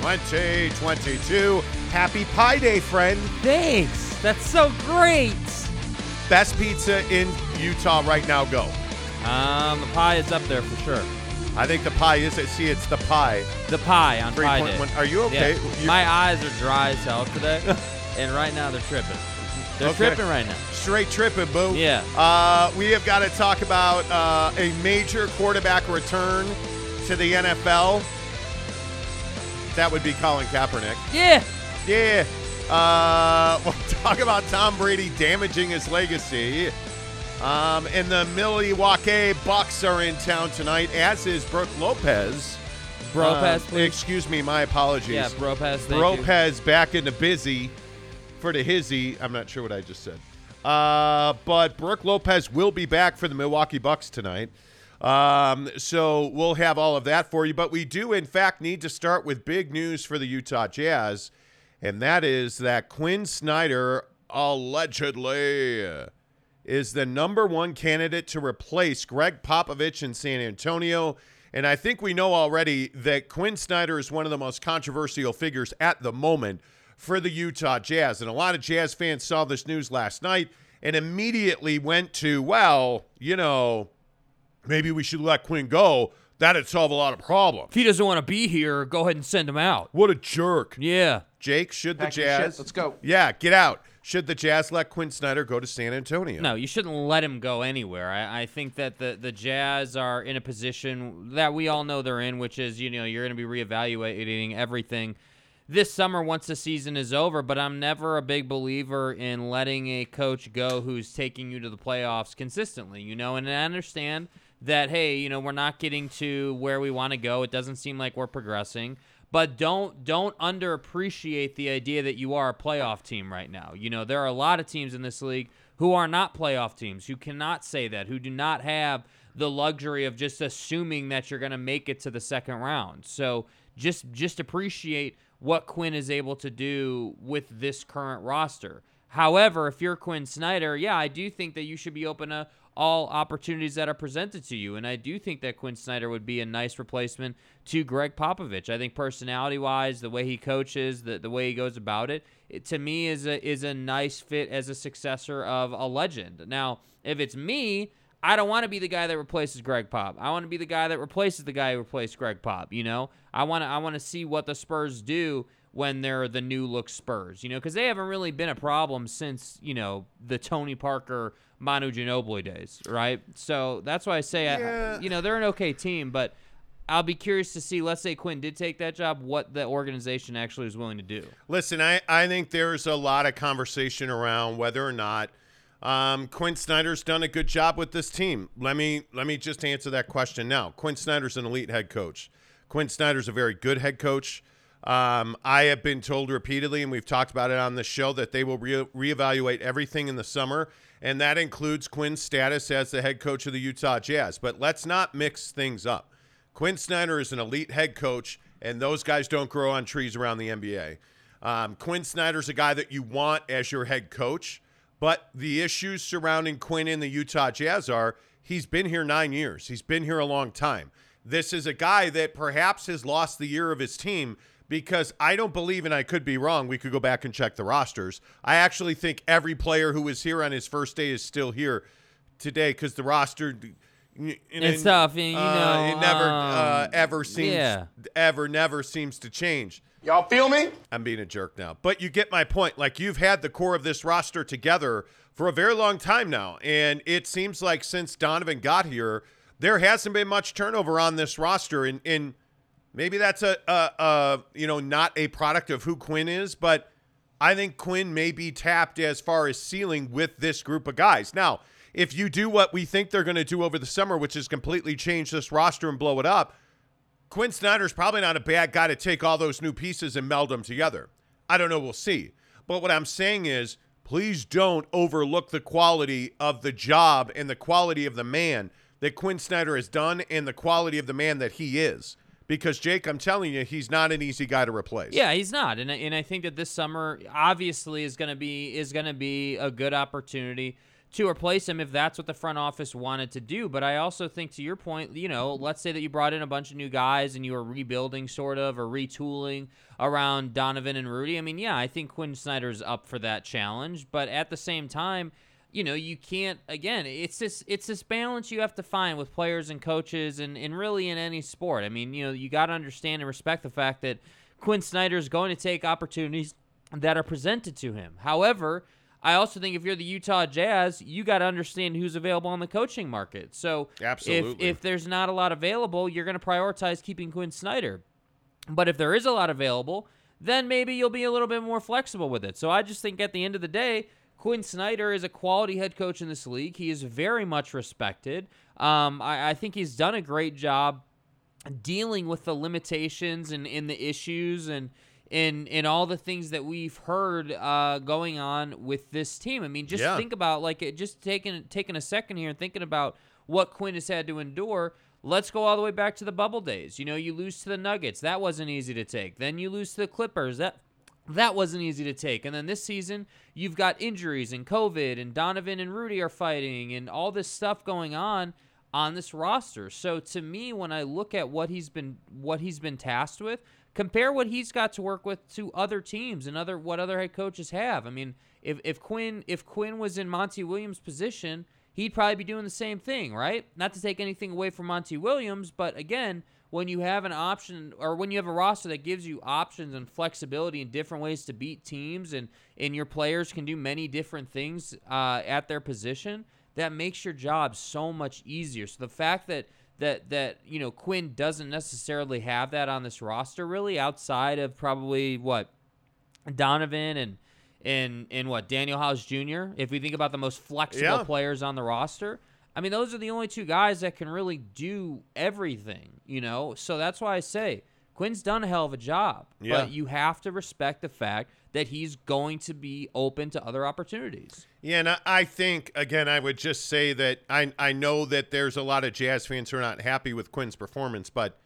2022. Happy Pie Day, friend. Thanks. That's so great. Best pizza in Utah right now. Go. Um, the pie is up there for sure. I think the pie is it. See, it's the pie. The pie on pie day. Are you okay? Yeah. My eyes are dry as hell today, and right now they're tripping. They're Okay. tripping right now. Straight tripping, boo. Yeah. Uh, we have got to talk about uh, a major quarterback return to the NFL. That would be Colin Kaepernick. Yeah. Yeah. Uh, we'll talk about Tom Brady damaging his legacy. Um, and the Milwaukee Bucks are in town tonight, as is Brook Lopez. Bro please. Excuse me, my apologies. Yeah, Bro Pez. Thank you. Lopez back into busy for the hizzy. I'm not sure what I just said. Uh, but Brook Lopez will be back for the Milwaukee Bucks tonight. Um, so we'll have all of that for you. But we do, in fact, need to start with big news for the Utah Jazz, and that is that Quin Snyder allegedly is the number one candidate to replace Greg Popovich in San Antonio. And I think we know already that Quin Snyder is one of the most controversial figures at the moment for the Utah Jazz. And a lot of Jazz fans saw this news last night and immediately went to, well, you know, maybe we should let Quin go. That'd solve a lot of problems. If he doesn't want to be here, go ahead and send him out. What a jerk. Yeah. Jake, should the Pack your Jazz. shit, let's go. Yeah, get out. Should the Jazz let Quin Snyder go to San Antonio? No, you shouldn't let him go anywhere. I, I think that the, the Jazz are in a position that we all know they're in, which is, you know, you're going to be reevaluating everything this summer once the season is over. But I'm never a big believer in letting a coach go who's taking you to the playoffs consistently, you know, and I understand that, hey, you know, we're not getting to where we want to go. It doesn't seem like we're progressing but don't don't underappreciate the idea that you are a playoff team right now. You know, there are a lot of teams in this league who are not playoff teams, who cannot say that, who do not have the luxury of just assuming that you're going to make it to the second round. So, just just appreciate what Quin is able to do with this current roster. However, if you're Quin Snyder, yeah, I do think that you should be open to all opportunities that are presented to you. And I do think that Quin Snyder would be a nice replacement to Greg Popovich. I think personality wise, the way he coaches, the, the way he goes about it, it, to me is a is a nice fit as a successor of a legend. Now, if it's me, I don't want to be the guy that replaces Greg Pop. I want to be the guy that replaces the guy who replaced Greg Pop. You know, I want to I want to see what the Spurs do when they're the new look Spurs. You know, because they haven't really been a problem since you know the Tony Parker Manu Ginobili days, right? So that's why I say, Yeah. I, you know, they're an okay team, but I'll be curious to see. Let's say Quin did take that job, what the organization actually is willing to do. Listen, I, I think there's a lot of conversation around whether or not um, Quin Snyder's done a good job with this team. Let me let me just answer that question now. Quin Snyder's an elite head coach. Quin Snyder's a very good head coach. Um, I have been told repeatedly, and we've talked about it on the show, that they will re- reevaluate everything in the summer, and that includes Quin's status as the head coach of the Utah Jazz. But let's not mix things up. Quin Snyder is an elite head coach, and those guys don't grow on trees around the NBA. Um, Quin Snyder's a guy that you want as your head coach, but the issues surrounding Quin in the Utah Jazz are he's been here nine years. He's been here a long time. This is a guy that perhaps has lost the year of his team because I don't believe, and I could be wrong, we could go back and check the rosters. I actually think every player who was here on his first day is still here today because the roster. It's tough, and, you uh, know, it never uh, um, ever seems yeah. ever never seems to change. Y'all feel me? I'm being a jerk now. But you get my point. Like you've had the core of this roster together for a very long time now. And it seems like since Donovan got here, there hasn't been much turnover on this roster. And, and maybe that's a, a, a, you know, not a product of who Quin is, but I think Quin may be tapped as far as ceiling with this group of guys. Now, if you do what we think they're going to do over the summer, which is completely change this roster and blow it up, Quin Snyder's probably not a bad guy to take all those new pieces and meld them together. I don't know. We'll see. But what I'm saying is, please don't overlook the quality of the job and the quality of the man that Quin Snyder has done and the quality of the man that he is. Because Jake, I'm telling you, he's not an easy guy to replace. Yeah, he's not, and and I think that this summer obviously is going to be is going to be a good opportunity to replace him if that's what the front office wanted to do. But I also think, to your point, you know, let's say that you brought in a bunch of new guys and you were rebuilding sort of or retooling around Donovan and Rudy. I mean, yeah, I think Quin Snyder's up for that challenge, but at the same time. You know, you can't again, it's this it's this balance you have to find with players and coaches and, and really in any sport. I mean, you know, you gotta understand and respect the fact that Quin Snyder is going to take opportunities that are presented to him. However, I also think if you're the Utah Jazz, you got to understand who's available on the coaching market. So Absolutely. if if there's not a lot available, you're going to prioritize keeping Quin Snyder. But if there is a lot available, then maybe you'll be a little bit more flexible with it. So I just think at the end of the day, Quin Snyder is a quality head coach in this league. He is very much respected. Um, I, I think he's done a great job dealing with the limitations and, and the issues and and and all the things that we've heard uh, going on with this team. I mean, just Yeah. think about like it, just taking taking a second here and thinking about what Quin has had to endure. Let's go all the way back to the bubble days. You know, you lose to the Nuggets. That wasn't easy to take. Then you lose to the Clippers. That that wasn't easy to take. And then this season, you've got injuries and COVID, and Donovan and Rudy are fighting, and all this stuff going on on this roster. So to me, when I look at what he's been what he's been tasked with, compare what he's got to work with to other teams and other what other head coaches have. I mean, if if Quin if Quin was in Monty Williams' position, he'd probably be doing the same thing, right? Not to take anything away from Monty Williams, but again, when you have an option or when you have a roster that gives you options and flexibility and different ways to beat teams and and your players can do many different things uh, at their position, that makes your job so much easier. So the fact that that that you know Quin doesn't necessarily have that on this roster really outside of probably what Donovan and and and what Danuel House Jr. If we think about the most flexible Yeah. players on the roster, I mean those are the only two guys that can really do everything, you know. So that's why I say Quin's done a hell of a job, Yeah. but you have to respect the fact that he's going to be open to other opportunities. Yeah, and I, I think again, I would just say that I I know that there's a lot of Jazz fans who are not happy with Quin's performance, but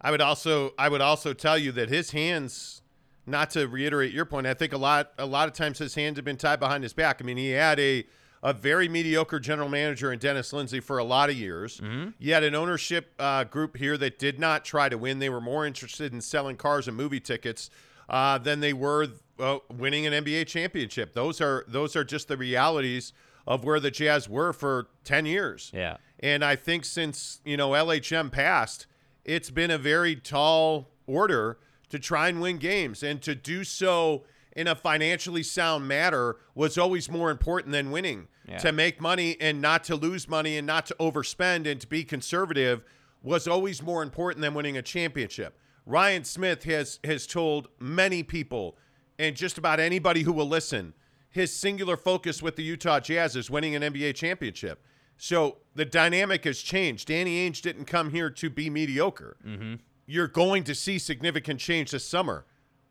I would also I would also tell you that his hands. Not to reiterate your point, I think a lot a lot of times his hands have been tied behind his back. I mean, he had a a very mediocre general manager in Dennis Lindsay for a lot of years. You had an ownership uh, group here that did not try to win. They were more interested in selling cars and movie tickets uh, than they were uh, winning an NBA championship. Those are those are just the realities of where the Jazz were for ten years. Yeah. And I think since you know LHM passed, it's been a very tall order to try and win games, and to do so in a financially sound manner was always more important than winning. Yeah. To make money and not to lose money and not to overspend and to be conservative was always more important than winning a championship. Ryan Smith has has told many people and just about anybody who will listen his singular focus with the Utah Jazz is winning an NBA championship. So the dynamic has changed. Danny Ainge didn't come here to be mediocre. Mm-hmm. You're going to see significant change this summer.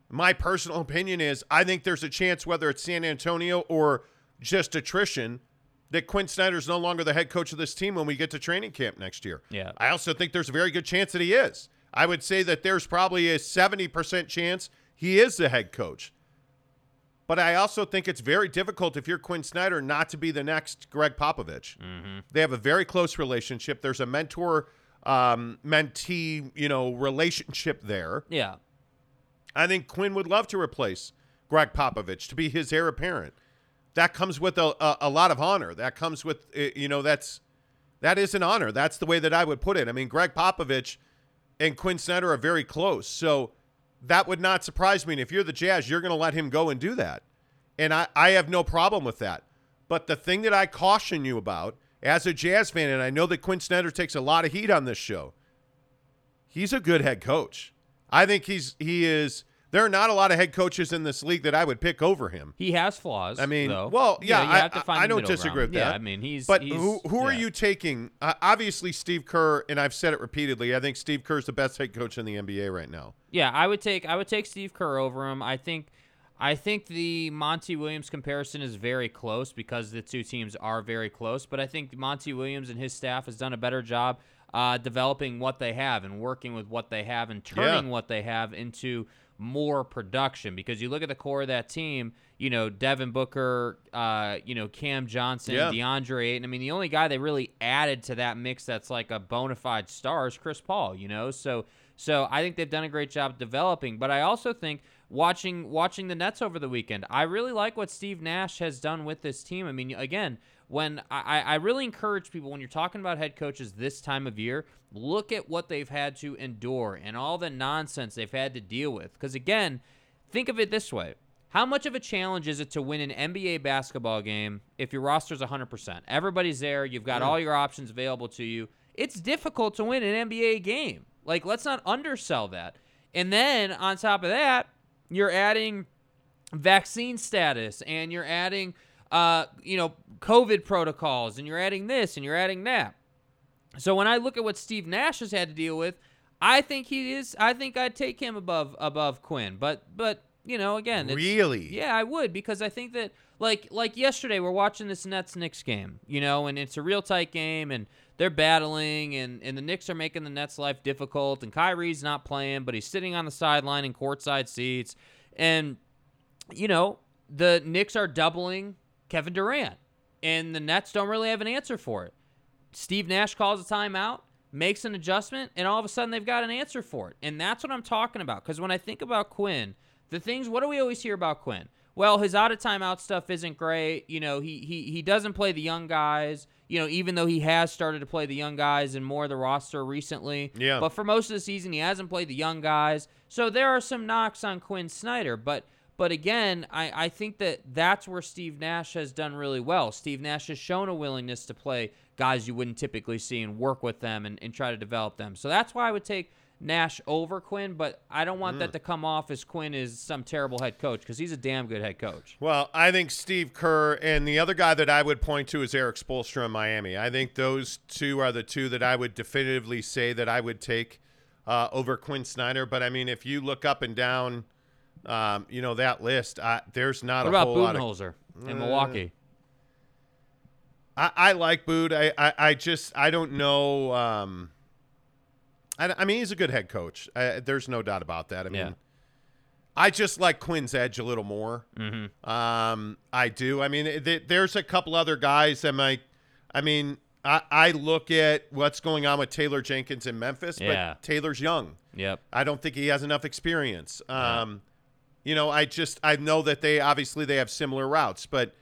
My personal opinion is I think there's a chance, whether it's San Antonio or just attrition, that Quin Snyder's no longer the head coach of this team when we get to training camp next year. Yeah. I also think there's a very good chance that he is. I would say that there's probably a 70% chance he is the head coach. But I also think it's very difficult if you're Quin Snyder not to be the next Greg Popovich. They have a very close relationship. There's a mentor um, mentee, you know, relationship there. Yeah. I think Quin would love to replace Greg Popovich to be his heir apparent. That comes with a, a, a lot of honor. That comes with uh, you know that's that is an honor. That's the way that I would put it. I mean, Greg Popovich and Quin Snyder are very close, so that would not surprise me. And if you're the Jazz, you're going to let him go and do that, and I I have no problem with that. But the thing that I caution you about as a Jazz fan, and I know that Quin Snyder takes a lot of heat on this show, he's a good head coach. I think he's he is. There are not a lot of head coaches in this league that I would pick over him. He has flaws. I mean, though. well, You yeah, I, have to find I don't disagree ground. with yeah, that. I mean, he's. But he's, who who are you taking? Uh, obviously, Steve Kerr, and I've said it repeatedly. I think Steve Kerr is the best head coach in the NBA right now. Yeah, I would take I would take Steve Kerr over him. I think I think the Monty Williams comparison is very close because the two teams are very close. But I think Monty Williams and his staff has done a better job uh, developing what they have and working with what they have and turning Yeah. what they have into more production. Because you look at the core of that team, you know, Devin Booker, uh, you know, Cam Johnson, Yeah. DeAndre Ayton. I mean, the only guy they really added to that mix that's like a bona fide star is Chris Paul. You know, so so I think they've done a great job developing. But I also think watching watching the Nets over the weekend, I really like what Steve Nash has done with this team. I mean, again, when I, I really encourage people when you're talking about head coaches this time of year, look at what they've had to endure and all the nonsense they've had to deal with. Because again, think of it this way. How much of a challenge is it to win an NBA basketball game if your roster's 100%? Everybody's there. You've got all your options available to you. It's difficult to win an NBA game. Like, let's not undersell that. And then on top of that, you're adding vaccine status and you're adding, uh, you know, COVID protocols and you're adding this and you're adding that. So when I look at what Steve Nash has had to deal with, I think he is. I think I'd take him above above Quin. But but you know again, it's, Really? yeah, I would because I think that like like yesterday we're watching this Nets Knicks game, you know, and it's a real tight game and they're battling and and the Knicks are making the Nets life difficult and Kyrie's not playing, but he's sitting on the sideline in courtside seats and you know, the Knicks are doubling Kevin Durant and the Nets don't really have an answer for it. Steve Nash calls a timeout, makes an adjustment, and all of a sudden they've got an answer for it. And that's what I'm talking about. Because when I think about Quin, the things, what do we always hear about Quin? Well, his out of timeout stuff isn't great. You know, he he he doesn't play the young guys. You know, even though he has started to play the young guys and more of the roster recently. Yeah. But for most of the season, he hasn't played the young guys. So there are some knocks on Quin Snyder. But but again, I, I think that that's where Steve Nash has done really well. Steve Nash has shown a willingness to play guys you wouldn't typically see and work with them and, and try to develop them. So that's why I would take Nash over Quin, but I don't want that to come off as Quin is some terrible head coach because he's a damn good head coach. Well, I think Steve Kerr and the other guy that I would point to is Erik Spoelstra in Miami. I think those two are the two that I would definitively say that I would take uh, over Quin Snyder. But I mean, if you look up and down, um, you know that list, I, there's not What a about whole lot of. Budenholzer in Milwaukee? I, I like Boot. I, I, I just I don't know. Um, I, I mean, he's a good head coach. I, there's no doubt about that. I mean, Yeah. I just like Quin's edge a little more. Mm-hmm. Um, I do. I mean, th- there's a couple other guys that might. I mean, I, I look at what's going on with Taylor Jenkins in Memphis, Yeah. but Taylor's young. Yep. I don't think he has enough experience. Um, you know, I just I know that they obviously they have similar routes, but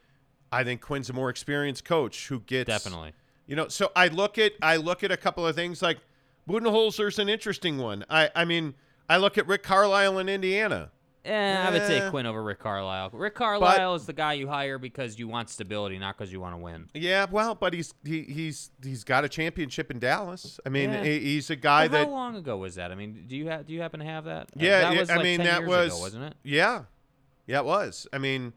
I think Quin's a more experienced coach who gets Definitely. You know, so I look at I look at a couple of things like Budenholzer's an interesting one. I I mean I look at Rick Carlisle in Indiana. Eh, I would Eh. take Quin over Rick Carlisle. Rick Carlisle is the guy you hire because you want stability, not because you want to win. Yeah, well, but he's he, he's he's got a championship in Dallas. I mean, Yeah. he- he's a guy that how long ago was that? I mean, do you have do you happen to have that? Uh, yeah, that yeah, was I like mean 10 that years was ago, wasn't it? Yeah, yeah, it was. I mean,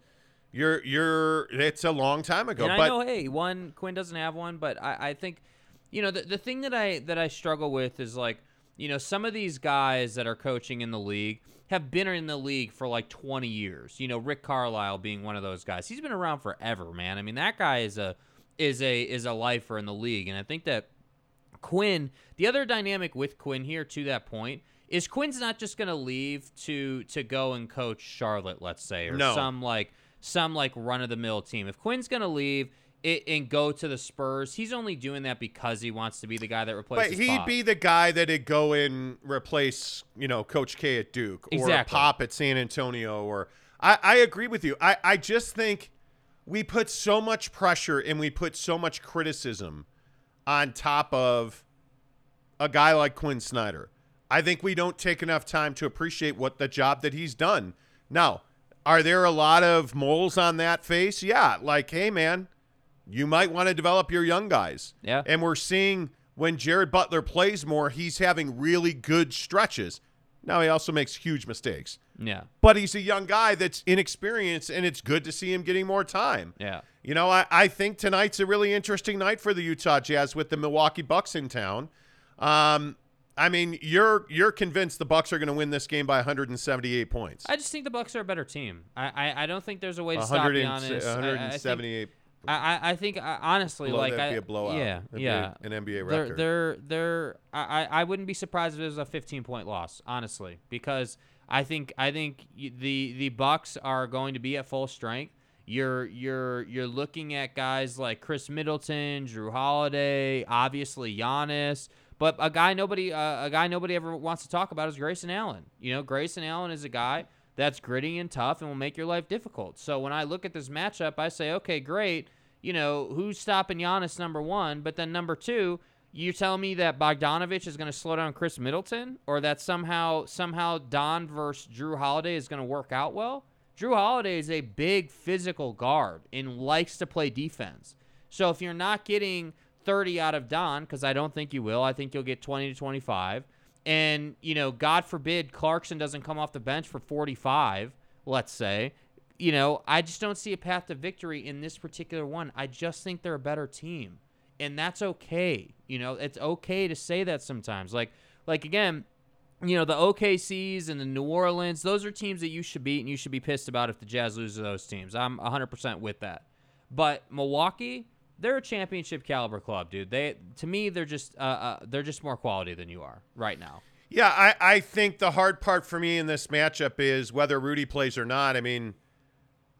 you're you're it's a long time ago, and but I know, hey, one Quin doesn't have one, but I, I think, you know, the the thing that I that I struggle with is like, you know, some of these guys that are coaching in the league have been in the league for like 20 years. You know, Rick Carlisle being one of those guys. He's been around forever, man. I mean, that guy is a is a is a lifer in the league, and I think that Quin, the other dynamic with Quin here to that point is Quin's not just going to leave to to go and coach Charlotte, let's say, or No. some like some like run of the mill team. If Quin's going to leave it, and go to the Spurs, he's only doing that because he wants to be the guy that replaces. but he'd Pop. be the guy that'd go and replace you know Coach K at Duke or Exactly. Pop at San Antonio. Or I, I agree with you. I I just think we put so much pressure and we put so much criticism on top of a guy like Quin Snyder. I think we don't take enough time to appreciate what the job that he's done. Now, are there a lot of moles on that face? Yeah, like, hey man, you might want to develop your young guys. Yeah. And we're seeing when Jared Butler plays more, he's having really good stretches. Now he also makes huge mistakes. yeah, But he's a young guy that's inexperienced, and it's good to see him getting more time. yeah, You know, I, I think tonight's a really interesting night for the Utah Jazz with the Milwaukee Bucks in town. Um, I mean, you're you're convinced the Bucks are going to win this game by 178 points. I just think the Bucks are a better team. I I, I don't think there's a way to stop 100 Giannis. I- I think- 178. I, I, I think honestly, blow- like that'd I, be a blowout. yeah, That'd be yeah, an NBA they're, record. They're they're I, I I wouldn't be surprised if it was a 15 point loss, honestly, because I think I think y- the the Bucks are going to be at full strength. You're you're you're looking at guys like Khris Middleton, Jrue Holiday, obviously Giannis, but a guy nobody uh, a guy nobody ever wants to talk about is Grayson Allen. You know, Grayson Allen is a guy that's gritty and tough and will make your life difficult. So when I look at this matchup, I say, okay, great. You know, who's stopping Giannis number one? But then number two, you tell me that Bogdanovich is going to slow down Khris Middleton, or that somehow somehow Don versus Jrue Holiday is going to work out well. Jrue Holiday is a big physical guard and likes to play defense. So if you're not getting 30 out of Don, because I don't think you will, I think you'll get 20 to 25. And, you know, God forbid Clarkson doesn't come off the bench for 45, let's say. You know, I just don't see a path to victory in this particular one. I just think they're a better team. And that's okay. You know, it's okay to say that sometimes. Like like again, you know, the OKCs and the New Orleans, those are teams that you should beat and you should be pissed about if the Jazz lose to those teams. I'm 100% with that. But Milwaukee, they're a championship caliber club, dude. They to me they're just uh, uh they're just more quality than you are right now. Yeah, I, I think the hard part for me in this matchup is whether Rudy plays or not. I mean,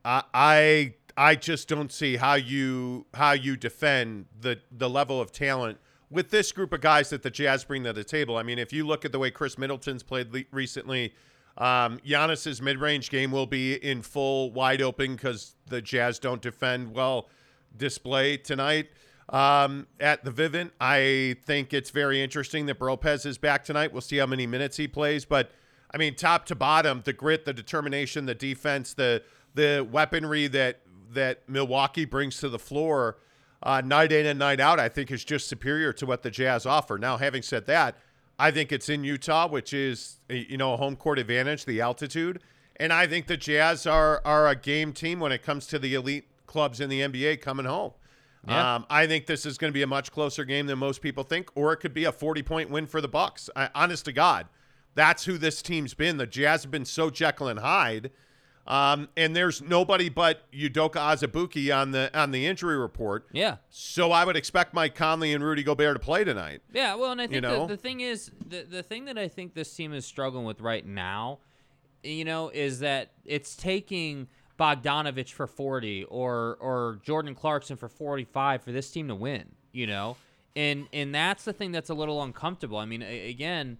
I I I just don't see how you how you defend the the level of talent with this group of guys that the Jazz bring to the table. I mean, if you look at the way Khris Middleton's played le- recently, um, Giannis's mid range game will be in full wide open because the Jazz don't defend well. Display tonight um, at the Vivint. I think it's very interesting that Bropez is back tonight. We'll see how many minutes he plays, but I mean, top to bottom, the grit, the determination, the defense, the the weaponry that that Milwaukee brings to the floor uh, night in and night out, I think is just superior to what the Jazz offer. Now, having said that, I think it's in Utah, which is you know a home court advantage, the altitude, and I think the Jazz are are a game team when it comes to the elite clubs in the NBA coming home. Yeah. Um, I think this is going to be a much closer game than most people think, or it could be a 40 point win for the Bucks. I, honest to God, that's who this team's been. The Jazz have been so Jekyll and Hyde, um, and there's nobody but Udoka Azubuike on the on the injury report. Yeah. So I would expect Mike Conley and Rudy Gobert to play tonight. Yeah, well, and I think know? the, the thing is the the thing that I think this team is struggling with right now, you know, is that it's taking Bogdanovich for 40 or or Jordan Clarkson for 45 for this team to win, you know? And and that's the thing that's a little uncomfortable. I mean, a- again,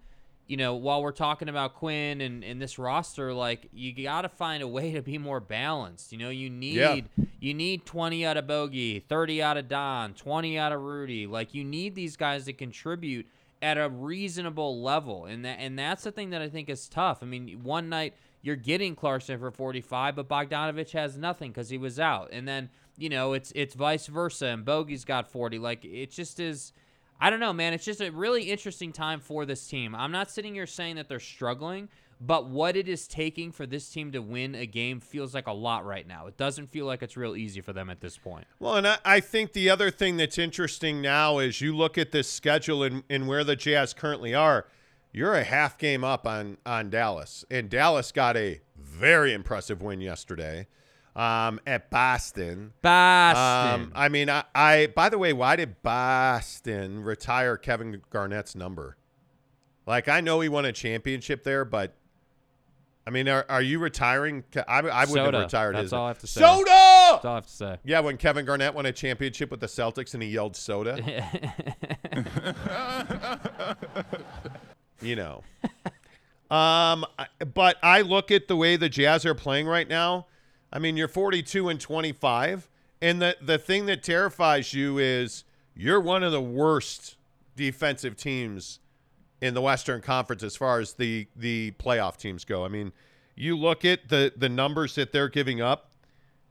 you know, while we're talking about Quin and, and this roster, like you got to find a way to be more balanced. You know, you need Yeah. you need 20 out of Bogey, 30 out of Don, 20 out of Rudy. Like you need these guys to contribute at a reasonable level. And that and that's the thing that I think is tough. I mean, one night you're getting Clarkson for 45, but Bogdanovich has nothing cuz he was out. And then, you know, it's it's vice versa and Bogey's got 40. Like it just is I don't know, man. It's just a really interesting time for this team. I'm not sitting here saying that they're struggling, but what it is taking for this team to win a game feels like a lot right now. It doesn't feel like it's real easy for them at this point. Well, and I, I think the other thing that's interesting now is you look at this schedule and, and where the Jazz currently are. You're a half game up on on Dallas, and Dallas got a very impressive win yesterday um, at Boston. Boston. Um, I mean, I, I. By the way, why did Boston retire Kevin Garnett's number? Like, I know he won a championship there, but I mean, are, are you retiring? I, I would Soda. have retired That's his. all I have to say. Soda. That's all I have to say. Yeah, when Kevin Garnett won a championship with the Celtics and he yelled soda. you know. Um, but I look at the way the Jazz are playing right now. I mean, you're 42 and 25, and the the thing that terrifies you is you're one of the worst defensive teams in the Western Conference as far as the the playoff teams go. I mean, you look at the the numbers that they're giving up.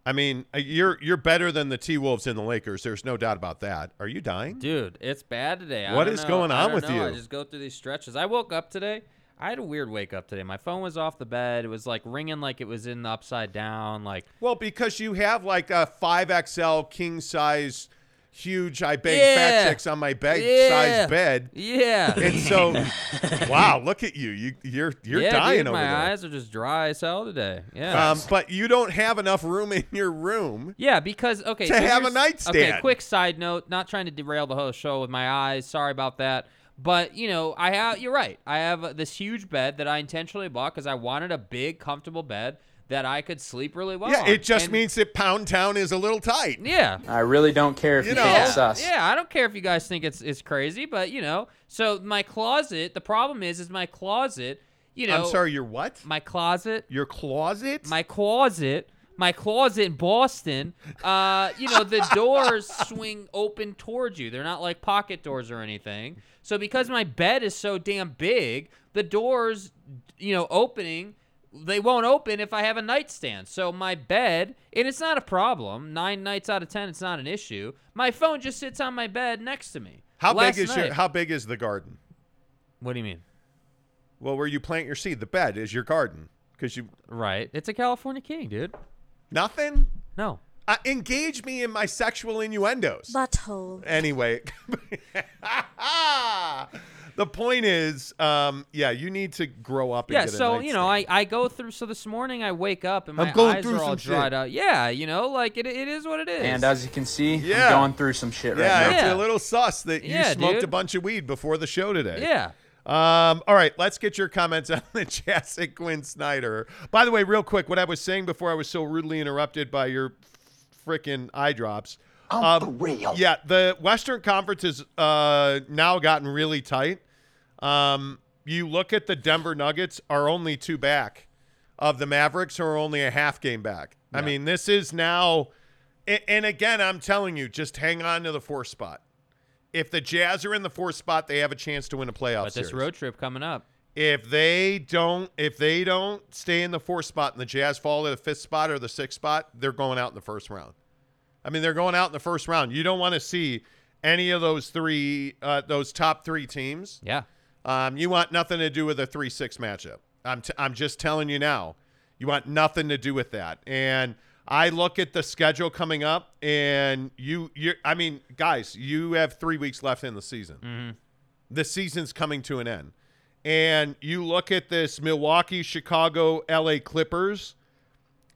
I mean, uh, you're you're better than the T Wolves and the Lakers. There's no doubt about that. Are you dying? Dude, it's bad today. I What is know. going on with know. I just go through these stretches. I woke up today. I had a weird wake up today. My phone was off the bed. It was like ringing like it was in the upside down. Like Well, because you have like a five XL king size huge. I bang Yeah. fat chicks on my bed Yeah. size bed. Yeah. And so, wow, look at you. You you're you're yeah, dying dude, over my there. My eyes are just dry as hell today. Yeah. Um, but you don't have enough room in your room. Yeah, because okay, To so have a nightstand. Okay, quick side note, not trying to derail the whole show with my eyes. Sorry about that. But you know, I have. You're right. I have uh, this huge bed that I intentionally bought because I wanted a big, comfortable bed that I could sleep really well. Yeah, on. it just And- means that Pound Town is a little tight. Yeah. I really don't care if You you, know. think Yeah, it's sus. yeah, I don't care if you guys think it's it's crazy, but you know, so my closet. The problem is, is my closet. You know, I'm sorry, your what? my closet. Your closet? my closet my closet in boston uh you know the doors swing open towards you they're not like pocket doors or anything so because my bed is so damn big the doors you know opening they won't open if i have a nightstand so my bed and it's not a problem nine nights out of ten it's not an issue my phone just sits on my bed next to me how Last big is your how big is the garden? what do you mean Well, where you plant your seed, the bed is your garden. Because you right it's a california king dude nothing? no Uh, engage me in my sexual innuendos. Butthole. Anyway, the point is, um, yeah, you need to grow up. And Yeah, get a so you know. I, I go through. So this morning I wake up and my I'm going eyes through are all some shit. dried out. Yeah, you know, like it, it is what it is. And as you can see, Yeah. I'm going through some shit right yeah, now. it's Yeah. a little sus that you Yeah, smoked a bunch of weed before the show today. yeah, Um, all right, let's get your comments on the Jazz and Quin Snyder. By the way, real quick, what I was saying before I was so rudely interrupted by your freaking eye drops. Um, real. Yeah, the Western Conference has uh, now gotten really tight. Um, you look at the Denver Nuggets are only two back of the Mavericks, who are only a half game back. I mean, this is now, and again, I'm telling you, just hang on to the fourth spot. If the Jazz are in the fourth spot, they have a chance to win a playoff but this series. road trip coming up. if they don't, if they don't stay in the fourth spot and the Jazz fall to the fifth spot or the sixth spot, they're going out in the first round. I mean, they're going out in the first round. You don't want to see any of those three, uh, those top three teams. Yeah, Um, you want nothing to do with a three-six matchup. I'm, t- I'm just telling you now. You want nothing to do with that. And I look at the schedule coming up, and you, you, I mean, guys, you have three weeks left in the season. The season's coming to an end, and you look at this Milwaukee, Chicago, L.A. Clippers,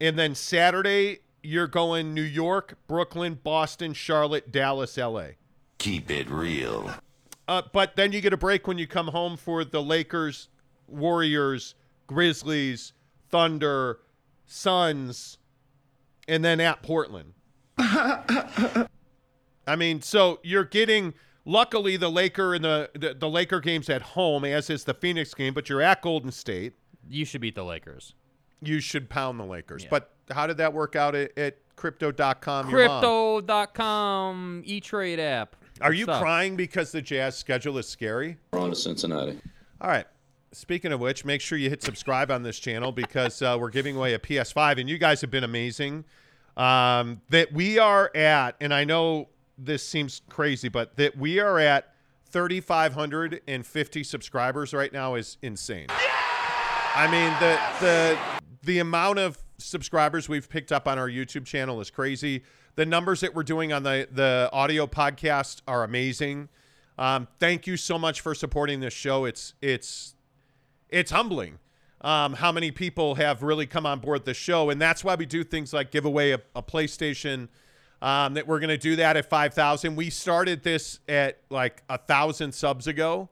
and then Saturday you're going New York, Brooklyn, Boston, Charlotte, Dallas, L.A. Keep it real. Uh, but then you get a break when you come home for the Lakers, Warriors, Grizzlies, Thunder, Suns, and then at Portland. I mean, so you're getting. Luckily, the Laker and the, the the Laker games at home, as is the Phoenix game, but you're at Golden State. you should beat the Lakers. You should pound the Lakers. But how did that work out at, at Crypto.com? your mom? Crypto.com e trade app. Are Good you stuff. crying because the Jazz schedule is scary? We're on to Cincinnati. All right. Speaking of which, make sure you hit subscribe on this channel because uh, we're giving away a PS5, and you guys have been amazing. Um, that we are at, and I know this seems crazy, but that we are at 3,550 subscribers right now is insane. Yeah! I mean, the the the amount of subscribers we've picked up on our YouTube channel is crazy. The numbers that we're doing on the the audio podcast are amazing. Um, thank you so much for supporting this show. It's it's it's humbling um, how many people have really come on board the show, and that's why we do things like give away a, a PlayStation. Um, that we're going to do that at five thousand. We started this at like a thousand subs ago,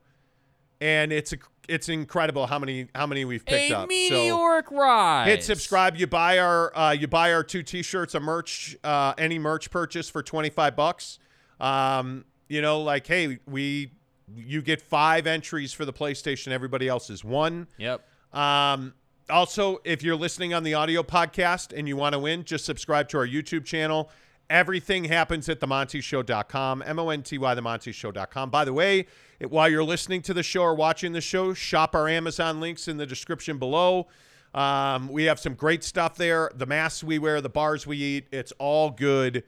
and it's a, it's incredible how many how many we've picked A up. So- meteoric rise. Hit subscribe. You buy our uh, you buy our two T-shirts, a merch, uh, any merch purchase for twenty five bucks. Um, you know, like hey, we you get five entries for the PlayStation. Everybody else is one. Yep. Um, also, if you're listening on the audio podcast and you want to win, just subscribe to our YouTube channel. Everything happens at themontyshow.com, M-O-N-T-Y, themontyshow.com. By the way, it- while you're listening to the show or watching the show, shop our Amazon links in the description below. Um, we have some great stuff there. The masks we wear, the bars we eat, it's all good.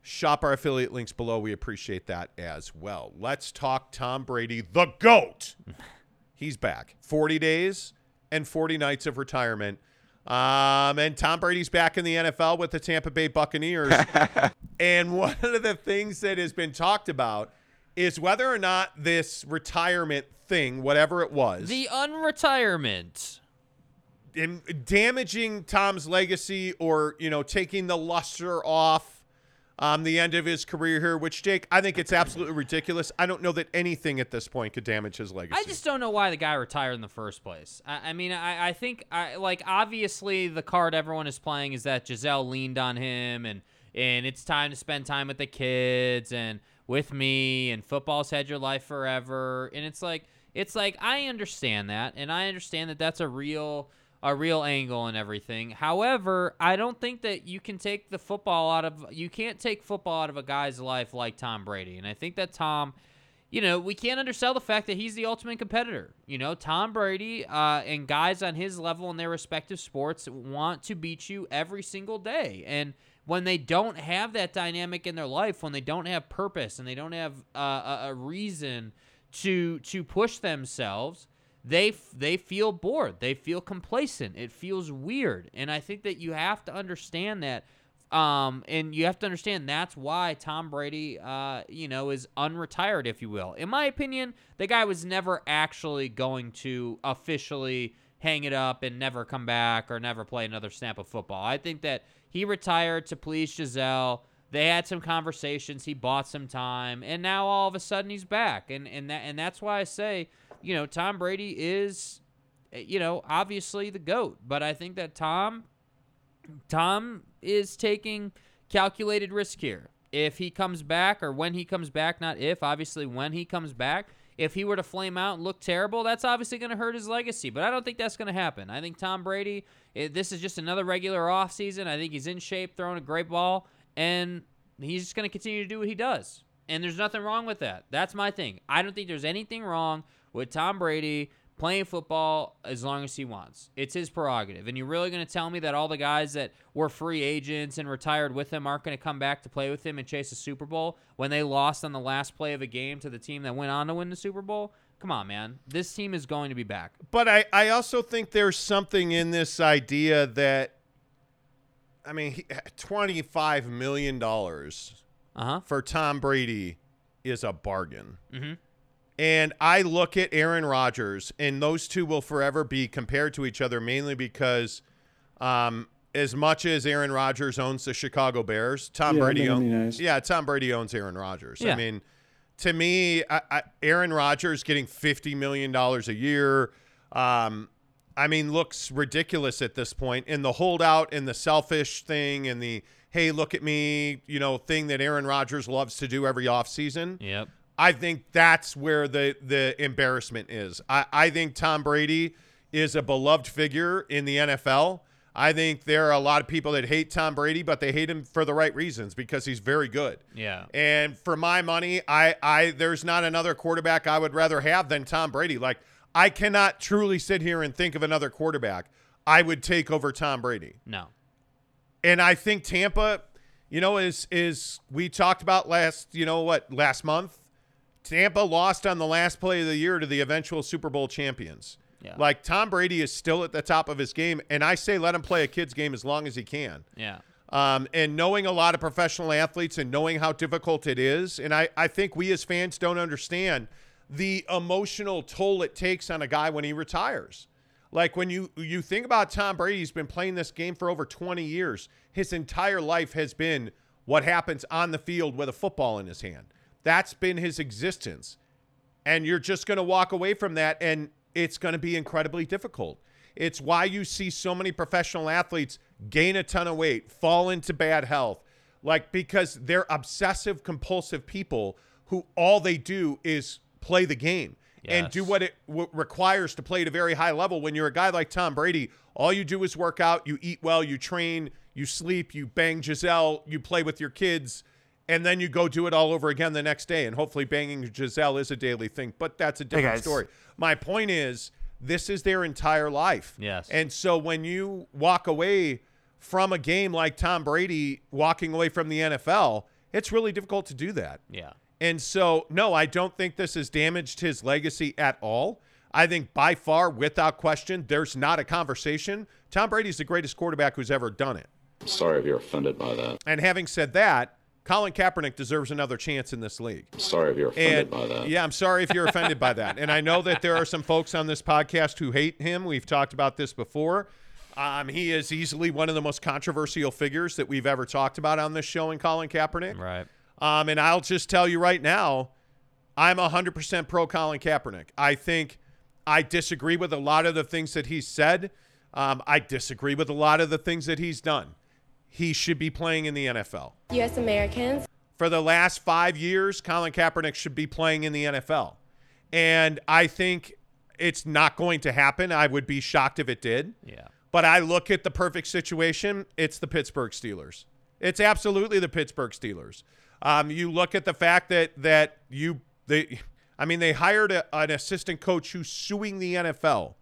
Shop our affiliate links below. We appreciate that as well. Let's talk Tom Brady, the GOAT. He's back. 40 days and 40 nights of retirement. Um, and Tom Brady's back in the NFL with the Tampa Bay Buccaneers. and one of the things that has been talked about is whether or not this retirement thing, whatever it was, The unretirement. in damaging Tom's legacy or, you know, taking the luster off um, the end of his career here, which, Jake, I think it's absolutely ridiculous. I don't know that anything at this point could damage his legacy. I just don't know why the guy retired in the first place. I, I mean, I, I think, I like, obviously, the card everyone is playing is that Gisele leaned on him, and and it's time to spend time with the kids and with me, and football's had your life forever. And it's like, it's like I understand that, and I understand that that's a real a real angle and everything. However, I don't think that you can take the football out of you can't take football out of a guy's life like Tom Brady. And I think that Tom you know, we can't undersell the fact that he's the ultimate competitor. You know, Tom Brady uh, and guys on his level in their respective sports want to beat you every single day. And when they don't have that dynamic in their life, when they don't have purpose and they don't have uh, a, a reason to to push themselves, they they feel bored. They feel complacent. It feels weird. And I think that you have to understand that um, and you have to understand that's why Tom Brady, uh, you know, is unretired, if you will. In my opinion, the guy was never actually going to officially hang it up and never come back or never play another snap of football. I think that he retired to please Gisele. They had some conversations. He bought some time, and now all of a sudden he's back. And and that and that's why I say, you know, Tom Brady is, eh, you know, obviously the goat. But I think that Tom Tom is taking calculated risk here. If he comes back, or when he comes back, not if, obviously when he comes back, if he were to flame out and look terrible, that's obviously going to hurt his legacy. But I don't think that's going to happen. I think Tom Brady, eh, this is just another regular offseason. I think he's in shape, throwing a great ball, and he's just going to continue to do what he does. And there's nothing wrong with that. That's my thing. I don't think there's anything wrong with Tom Brady playing football as long as he wants. It's his prerogative. And you're really going to tell me that all the guys that were free agents and retired with him aren't going to come back to play with him and chase a Super Bowl when they lost on the last play of a game to the team that went on to win the Super Bowl? Come on, man. This team is going to be back. But I, I also think there's something in this idea that, I mean, $25 million Uh huh. for Tom Brady is a bargain. Mhm. And I look at Aaron Rodgers, and those two will forever be compared to each other, mainly because um, as much as Aaron Rodgers owns the Chicago Bears, Tom Yeah, Brady that'd be owns. nice. Yeah, Tom Brady owns Aaron Rodgers. I mean, to me, I, I, Aaron Rodgers getting fifty million dollars a year. Um, I mean, looks ridiculous at this point. And the holdout and the selfish thing and the hey, look at me, you know, thing that Aaron Rodgers loves to do every offseason. Yep. I think that's where the the embarrassment is. I, I think Tom Brady is a beloved figure in the NFL. I think there are a lot of people that hate Tom Brady, but they hate him for the right reasons because he's very good. Yeah. And for my money, I, I there's not another quarterback I would rather have than Tom Brady. Like I cannot truly sit here and think of another quarterback I would take over Tom Brady. No. And I think Tampa, you know, is is we talked about last, you know what, last month. Tampa lost on the last play of the year to the eventual Super Bowl champions. Yeah. Like Tom Brady is still at the top of his game, and I say let him play a kid's game as long as he can. Yeah. Um, and knowing a lot of professional athletes and knowing how difficult it is, and I, I think we as fans don't understand the emotional toll it takes on a guy when he retires. Like when you you think about Tom Brady, he's been playing this game for over 20 years. His entire life has been what happens on the field with a football in his hand. That's been his existence. And you're just going to walk away from that and it's going to be incredibly difficult. It's why you see so many professional athletes gain a ton of weight, fall into bad health, like because they're obsessive compulsive people who all they do is play the game and do what it w- requires to play at a very high level. When you're a guy like Tom Brady, all you do is work out, you eat well, you train, you sleep, you bang Gisele, you play with your kids, and then you go do it all over again the next day. And hopefully, banging Gisele is a daily thing, but that's a different guys. story. My point is, this is their entire life. Yes. And so when you walk away from a game like Tom Brady walking away from the NFL, it's really difficult to do that. Yeah. And so, no, I don't think this has damaged his legacy at all. I think by far, without question, there's not a conversation. Tom Brady's the greatest quarterback who's ever done it. I'm Sorry if you're offended by that. And having said that, Colin Kaepernick deserves another chance in this league. Sorry if you're offended And by that. yeah, I'm sorry if you're offended by that. And I know that there are some folks on this podcast who hate him. We've talked about this before. Um, he is easily one of the most controversial figures that we've ever talked about on this show in Colin Kaepernick. Right. Um, and I'll just tell you right now, I'm 100% pro Colin Kaepernick. I think I disagree with a lot of the things that he's said. Um, I disagree with a lot of the things that he's done. He should be playing in the NFL. U.S. Americans. For the last five years, Colin Kaepernick should be playing in the NFL. And I think it's not going to happen. I would be shocked if it did. Yeah. But I look at the perfect situation. It's the Pittsburgh Steelers. It's absolutely the Pittsburgh Steelers. Um, you look at the fact that that you they, I mean, they hired a, an assistant coach who's suing the NFL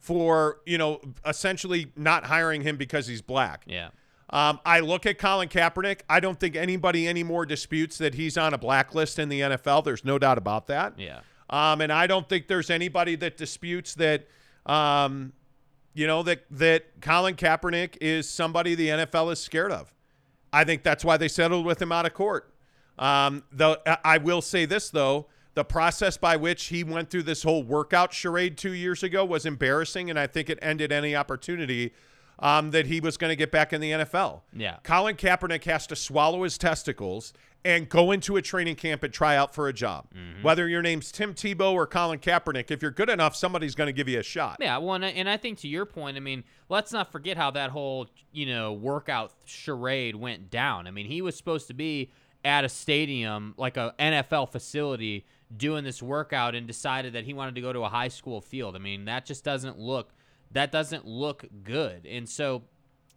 for you know essentially not hiring him because he's black. Yeah. Um, I look at Colin Kaepernick. I don't think anybody anymore disputes that he's on a blacklist in the NFL. There's no doubt about that. Yeah. Um, and I don't think there's anybody that disputes that, um, you know, that that Colin Kaepernick is somebody the NFL is scared of. I think that's why they settled with him out of court. Um, though I will say this though, the process by which he went through this whole workout charade two years ago was embarrassing, and I think it ended any opportunity um, that he was going to get back in the NFL. Yeah. Colin Kaepernick has to swallow his testicles and go into a training camp and try out for a job. Mm-hmm. Whether your name's Tim Tebow or Colin Kaepernick, if you're good enough, somebody's going to give you a shot. Yeah, well, and I, and I think to your point, I mean, let's not forget how that whole you know workout charade went down. I mean, he was supposed to be at a stadium, like a NFL facility, doing this workout, and decided that he wanted to go to a high school field. I mean, that just doesn't look that doesn't look good. And so,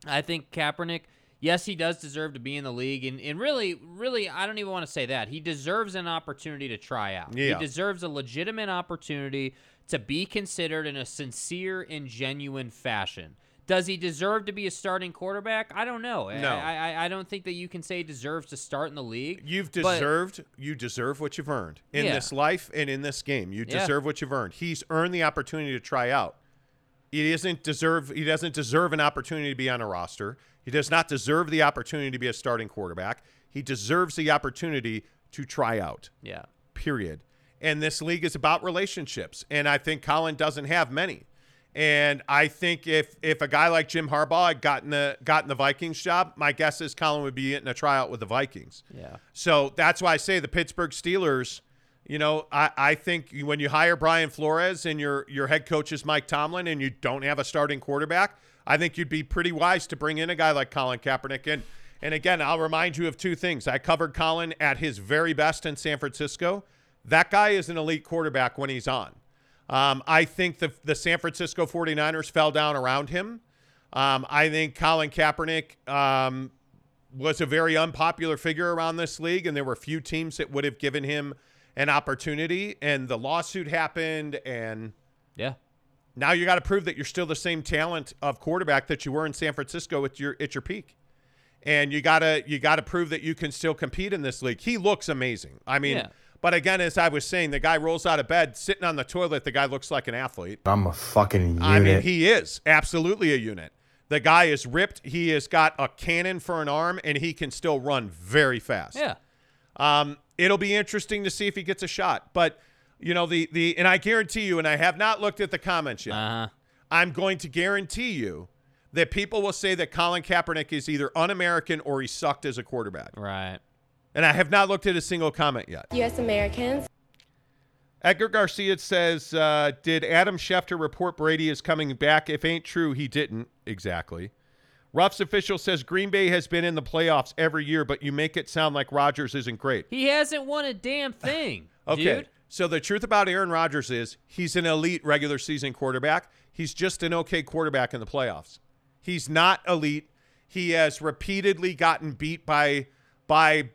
I think Kaepernick. Yes, he does deserve to be in the league, and, and really, really, I don't even want to say that. He deserves an opportunity to try out. Yeah. He deserves a legitimate opportunity to be considered in a sincere and genuine fashion. Does he deserve to be a starting quarterback? I don't know. No. I, I, I don't think that you can say he deserves to start in the league. You've deserved you deserve what you've earned in Yeah. this life and in this game. You Yeah. deserve what you've earned. He's earned the opportunity to try out. He doesn't deserve he doesn't deserve an opportunity to be on a roster. He does not deserve the opportunity to be a starting quarterback. He deserves the opportunity to try out. yeah. period. And this league is about relationships, and I think Colin doesn't have many. And I think if if a guy like Jim Harbaugh had gotten the gotten the Vikings job, my guess is Colin would be getting a tryout with the Vikings. Yeah. So that's why I say the Pittsburgh Steelers. You know, I, I think when you hire Brian Flores and your your head coach is Mike Tomlin and you don't have a starting quarterback, I think you'd be pretty wise to bring in a guy like Colin Kaepernick. And and again, I'll remind you of two things. I covered Colin at his very best in San Francisco. That guy is an elite quarterback when he's on. Um, I think the the San Francisco 49ers fell down around him. Um, I think Colin Kaepernick um, was a very unpopular figure around this league, and there were few teams that would have given him an opportunity. And the lawsuit happened, and Yeah. now you got to prove that you're still the same talent of quarterback that you were in San Francisco at your at your peak. And you gotta you gotta prove that you can still compete in this league. He looks amazing. I mean, Yeah. but again, as I was saying, the guy rolls out of bed, sitting on the toilet. The guy looks like an athlete. I'm a fucking unit. I mean, he is absolutely a unit. The guy is ripped. He has got a cannon for an arm, and he can still run very fast. Yeah. Um, it'll be interesting to see if he gets a shot. But you know, the the and I guarantee you, and I have not looked at the comments yet. Uh huh. I'm going to guarantee you that people will say that Colin Kaepernick is either un-American or he sucked as a quarterback. Right. And I have not looked at a single comment yet. U.S. Americans. Edgar Garcia says, uh, "Did Adam Schefter report Brady is coming back? If ain't true, he didn't exactly." Ruff's official says Green Bay has been in the playoffs every year, but you make it sound like Rodgers isn't great. He hasn't won a damn thing. Okay. Dude. So the truth about Aaron Rodgers is he's an elite regular season quarterback. He's just an okay quarterback in the playoffs. He's not elite. He has repeatedly gotten beat by by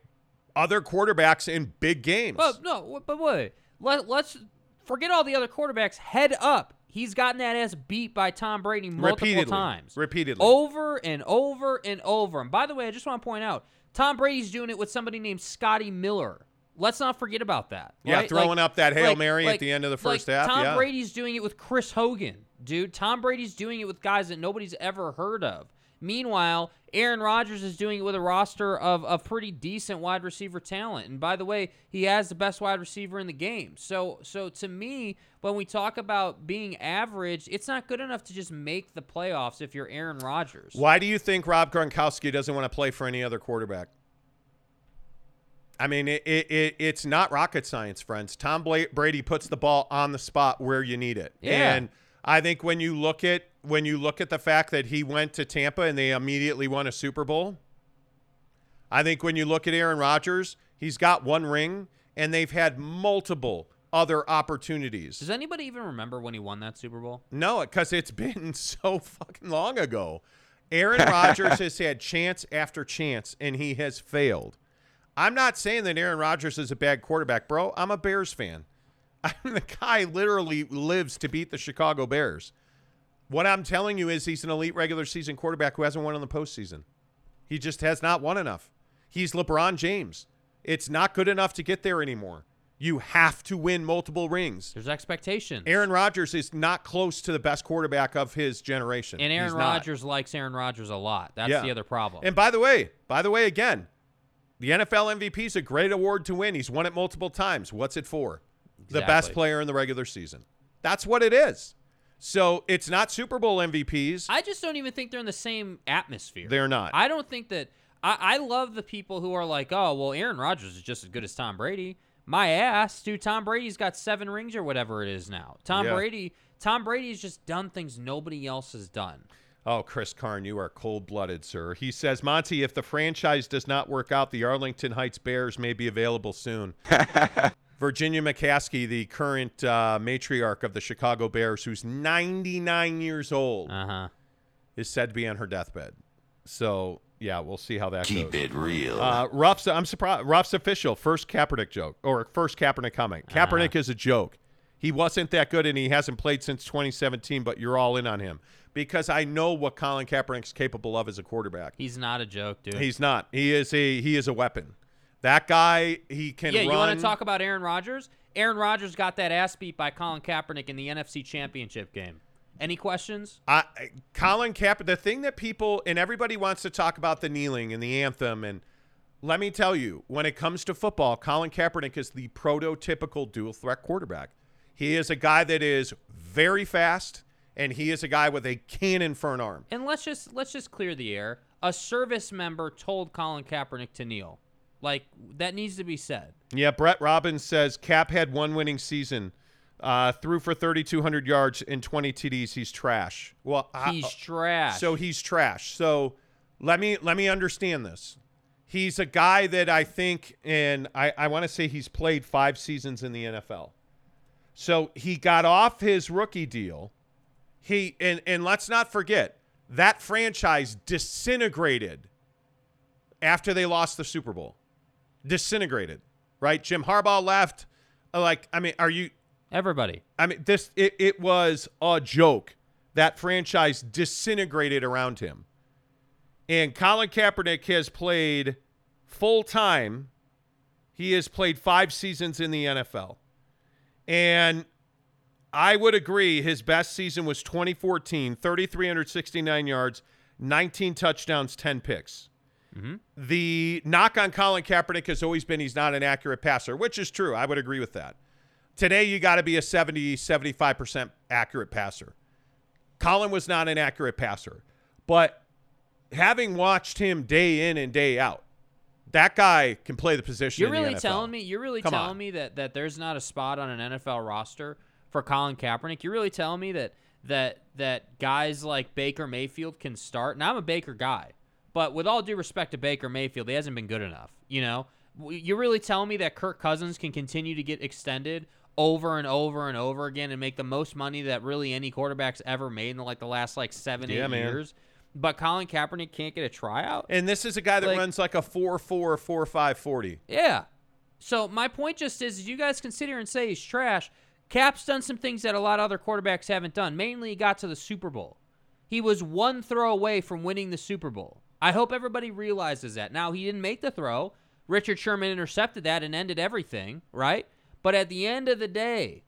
other quarterbacks in big games. Well, no, but wait. Let, let's forget all the other quarterbacks. Head up. He's gotten that ass beat by Tom Brady multiple Repeatedly. times. Repeatedly. Over and over and over. And by the way, I just want to point out Tom Brady's doing it with somebody named Scotty Miller. Let's not forget about that. Yeah, right? throwing Like- up that Hail like- Mary at the end of the first like half, Tom yeah. Brady's doing it with Chris Hogan, dude. Tom Brady's doing it with guys that nobody's ever heard of. Meanwhile, Aaron Rodgers is doing it with a roster of, of pretty decent wide receiver talent. And by the way, he has the best wide receiver in the game. So so to me, when we talk about being average, it's not good enough to just make the playoffs if you're Aaron Rodgers. Why do you think Rob Gronkowski doesn't want to play for any other quarterback? I mean, it, it, it it's not rocket science, friends. Tom Brady puts the ball on the spot where you need it. Yeah. And I think when you look at when you look at the fact that he went to Tampa and they immediately won a Super Bowl, I think when you look at Aaron Rodgers, he's got one ring and they've had multiple other opportunities. Does anybody even remember when he won that Super Bowl? No, because it's been so fucking long ago. Aaron Rodgers has had chance after chance, and he has failed. I'm not saying that Aaron Rodgers is a bad quarterback, bro. I'm a Bears fan. I mean, the guy literally lives to beat the Chicago Bears. What I'm telling you is he's an elite regular season quarterback who hasn't won in the postseason. He just has not won enough. He's LeBron James. It's not good enough to get there anymore. You have to win multiple rings. There's expectations. Aaron Rodgers is not close to the best quarterback of his generation. and Aaron. Rodgers likes Aaron Rodgers a lot. That's Yeah. the other problem. And by the way, by the way, again, the NFL MVP is a great award to win. He's won it multiple times. What's it for? The best player in the regular season. That's what it is. So it's not Super Bowl MVPs. I just don't even think they're in the same atmosphere. They're not. I don't think that. I, I love the people who are like, oh, well, Aaron Rodgers is just as good as Tom Brady. My ass, dude. Tom Brady's got seven rings or whatever it is now. Tom Yeah. Brady. Tom Brady's just done things nobody else has done. Oh, Chris Karn, you are cold blooded, sir. He says, Monty, if the franchise does not work out, the Arlington Heights Bears may be available soon. Virginia McCaskey, the current uh, matriarch of the Chicago Bears, who's 99 years old, Uh huh. is said to be on her deathbed. So, yeah, we'll see how that Keep goes. Keep it real. Uh, Ruff's, I'm surprised. Ruff's official first Kaepernick joke or first Kaepernick comment. Kaepernick is a joke. He wasn't that good and he hasn't played since 2017, but you're all in on him because I know what Colin Kaepernick's capable of as a quarterback. He's not a joke, dude. He's not. He is a he is a weapon. That guy, he can yeah, run. you want to talk about Aaron Rodgers? Aaron Rodgers got that ass beat by Colin Kaepernick in the NFC Championship game. Any questions? I, Colin Kaepernick, the thing that people and everybody wants to talk about the kneeling and the anthem, and let me tell you, when it comes to football, Colin Kaepernick is the prototypical dual threat quarterback. He is a guy that is very fast, and he is a guy with a cannon for an arm. And let's just let's just clear the air. A service member told Colin Kaepernick to kneel. Like that needs to be said. Yeah, Brett Robbins says Cap had one winning season, uh, threw for 3,200 yards and 20 TDs. He's trash. Well, I- He's trash. So he's trash. So let me let me understand this. He's a guy that I think, and I, I want to say he's played five seasons in the NFL. So he got off his rookie deal. He and and let's not forget that franchise disintegrated after they lost the Super Bowl. Disintegrated, right? Jim Harbaugh left. Uh, Like, I mean, are you? everybody. I mean, this it, it was a joke. That franchise disintegrated around him. And Colin Kaepernick has played full time. He has played five seasons in the NFL. And I would agree his best season was 2014, 3,369 yards, 19 touchdowns, 10 picks. Mm-hmm. The knock on Colin Kaepernick has always been he's not an accurate passer, which is true. I would agree with that. Today, you got to be a 70, 75% accurate passer. Colin was not an accurate passer. But having watched him day in and day out, that guy can play the position. You're really telling me you're really Come telling on. me that that there's not a spot on an NFL roster for Colin Kaepernick. You're really telling me that that that guys like Baker Mayfield can start. And I'm a Baker guy, but with all due respect to Baker Mayfield, he hasn't been good enough. You know, you're really telling me that Kirk Cousins can continue to get extended over and over and over again and make the most money that really any quarterback's ever made in like the last like seven Yeah, eight man. years. But Colin Kaepernick can't get a tryout. And this is a guy that Like- runs like a 4 4 4 5 40. Yeah. So my point just is, is you guys can sit here and say he's trash. Cap's done some things that a lot of other quarterbacks haven't done. Mainly, he got to the Super Bowl. He was one throw away from winning the Super Bowl. I hope everybody realizes that. Now he didn't make the throw, Richard Sherman intercepted that and ended everything, right? But at the end of the day,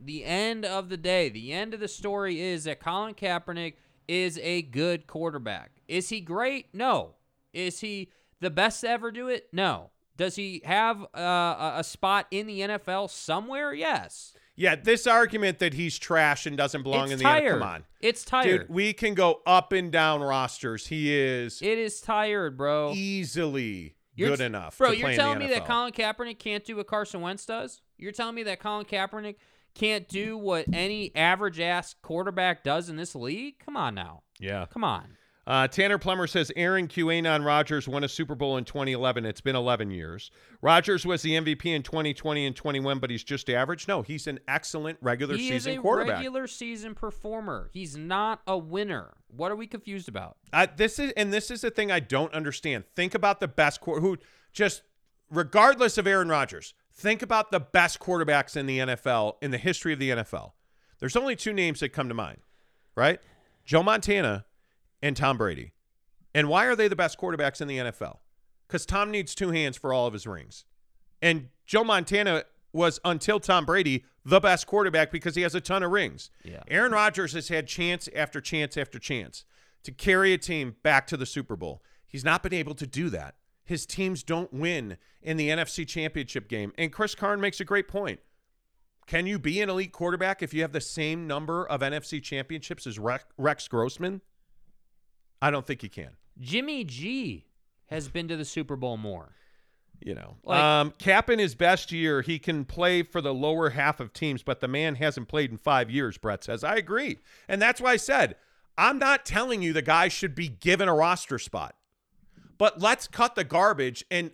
the end of the day, the end of the story is that Colin Kaepernick is a good quarterback. Is he great? No. Is he the best to ever do it? No. Does he have uh, a- a spot in the NFL somewhere? Yes. Yeah, this argument that he's trash and doesn't belong it's in the tired. NFL. Come on. It's tired. Dude, we can go up and down rosters. He is it is tired, bro. easily You're good t- enough. Bro, you're telling me that Colin Kaepernick can't do what Carson Wentz does? You're telling me that Colin Kaepernick can't do what any average ass quarterback does in this league? Come on now. Yeah. Come on. Uh, Tanner Plummer says Aaron QAnon Rodgers won a Super Bowl in 2011. It's been 11 years. Rodgers was the MVP in 2020 and 21, but he's just average. No, he's an excellent regular he is season a quarterback. regular season performer. He's not a winner. What are we confused about? Uh, this is and this is the thing I don't understand. Think about the best quar- who just regardless of Aaron Rodgers. Think about the best quarterbacks in the NFL in the history of the NFL. There's only two names that come to mind, right? Joe Montana and Tom Brady. And why are they the best quarterbacks in the NFL? Because Tom needs two hands for all of his rings. And Joe Montana was, until Tom Brady, the best quarterback because he has a ton of rings. Yeah. Aaron Rodgers has had chance after chance after chance to carry a team back to the Super Bowl. He's not been able to do that. His teams don't win in the NFC Championship game. And Chris Karn makes a great point. Can you be an elite quarterback if you have the same number of NFC championships as Rex, Rex Grossman? I don't think he can. Jimmy G has been to the Super Bowl more. You know, Like- um, Cap in his best year, he can play for the lower half of teams, but the man hasn't played in five years. Brett says, I agree, and that's why I said I'm not telling you the guy should be given a roster spot, but let's cut the garbage and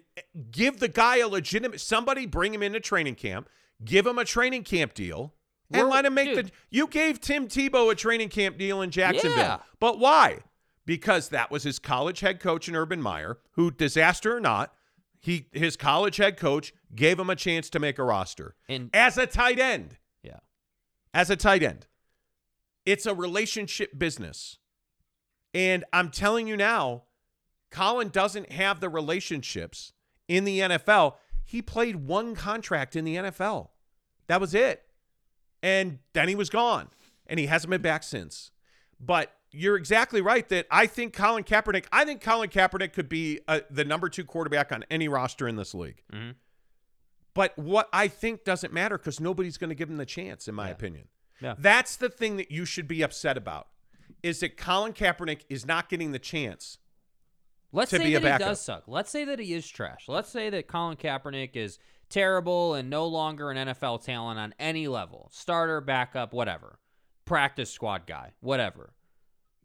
give the guy a legitimate. Somebody bring him into training camp, give him a training camp deal, and We're- let him make the. You gave Tim Tebow a training camp deal in Jacksonville, Yeah. but why? Because that was his college head coach in Urban Meyer, who disaster or not, he his college head coach gave him a chance to make a roster And as a tight end. yeah. As a tight end, it's a relationship business, and I'm telling you now, Colin doesn't have the relationships in the NFL. He played one contract in the NFL. That was it. And then he was gone. And he hasn't been back since. But you're exactly right that I think Colin Kaepernick, I think Colin Kaepernick could be uh, the number two quarterback on any roster in this league. Mhm. But what I think doesn't matter because nobody's going to give him the chance, in my Yeah. opinion. Yeah. That's the thing that you should be upset about is that Colin Kaepernick is not getting the chance. Let's to say be a that he does suck. Let's say that he is trash. Let's say that Colin Kaepernick is terrible and no longer an NFL talent on any level. Starter, backup, whatever. Practice squad guy, whatever.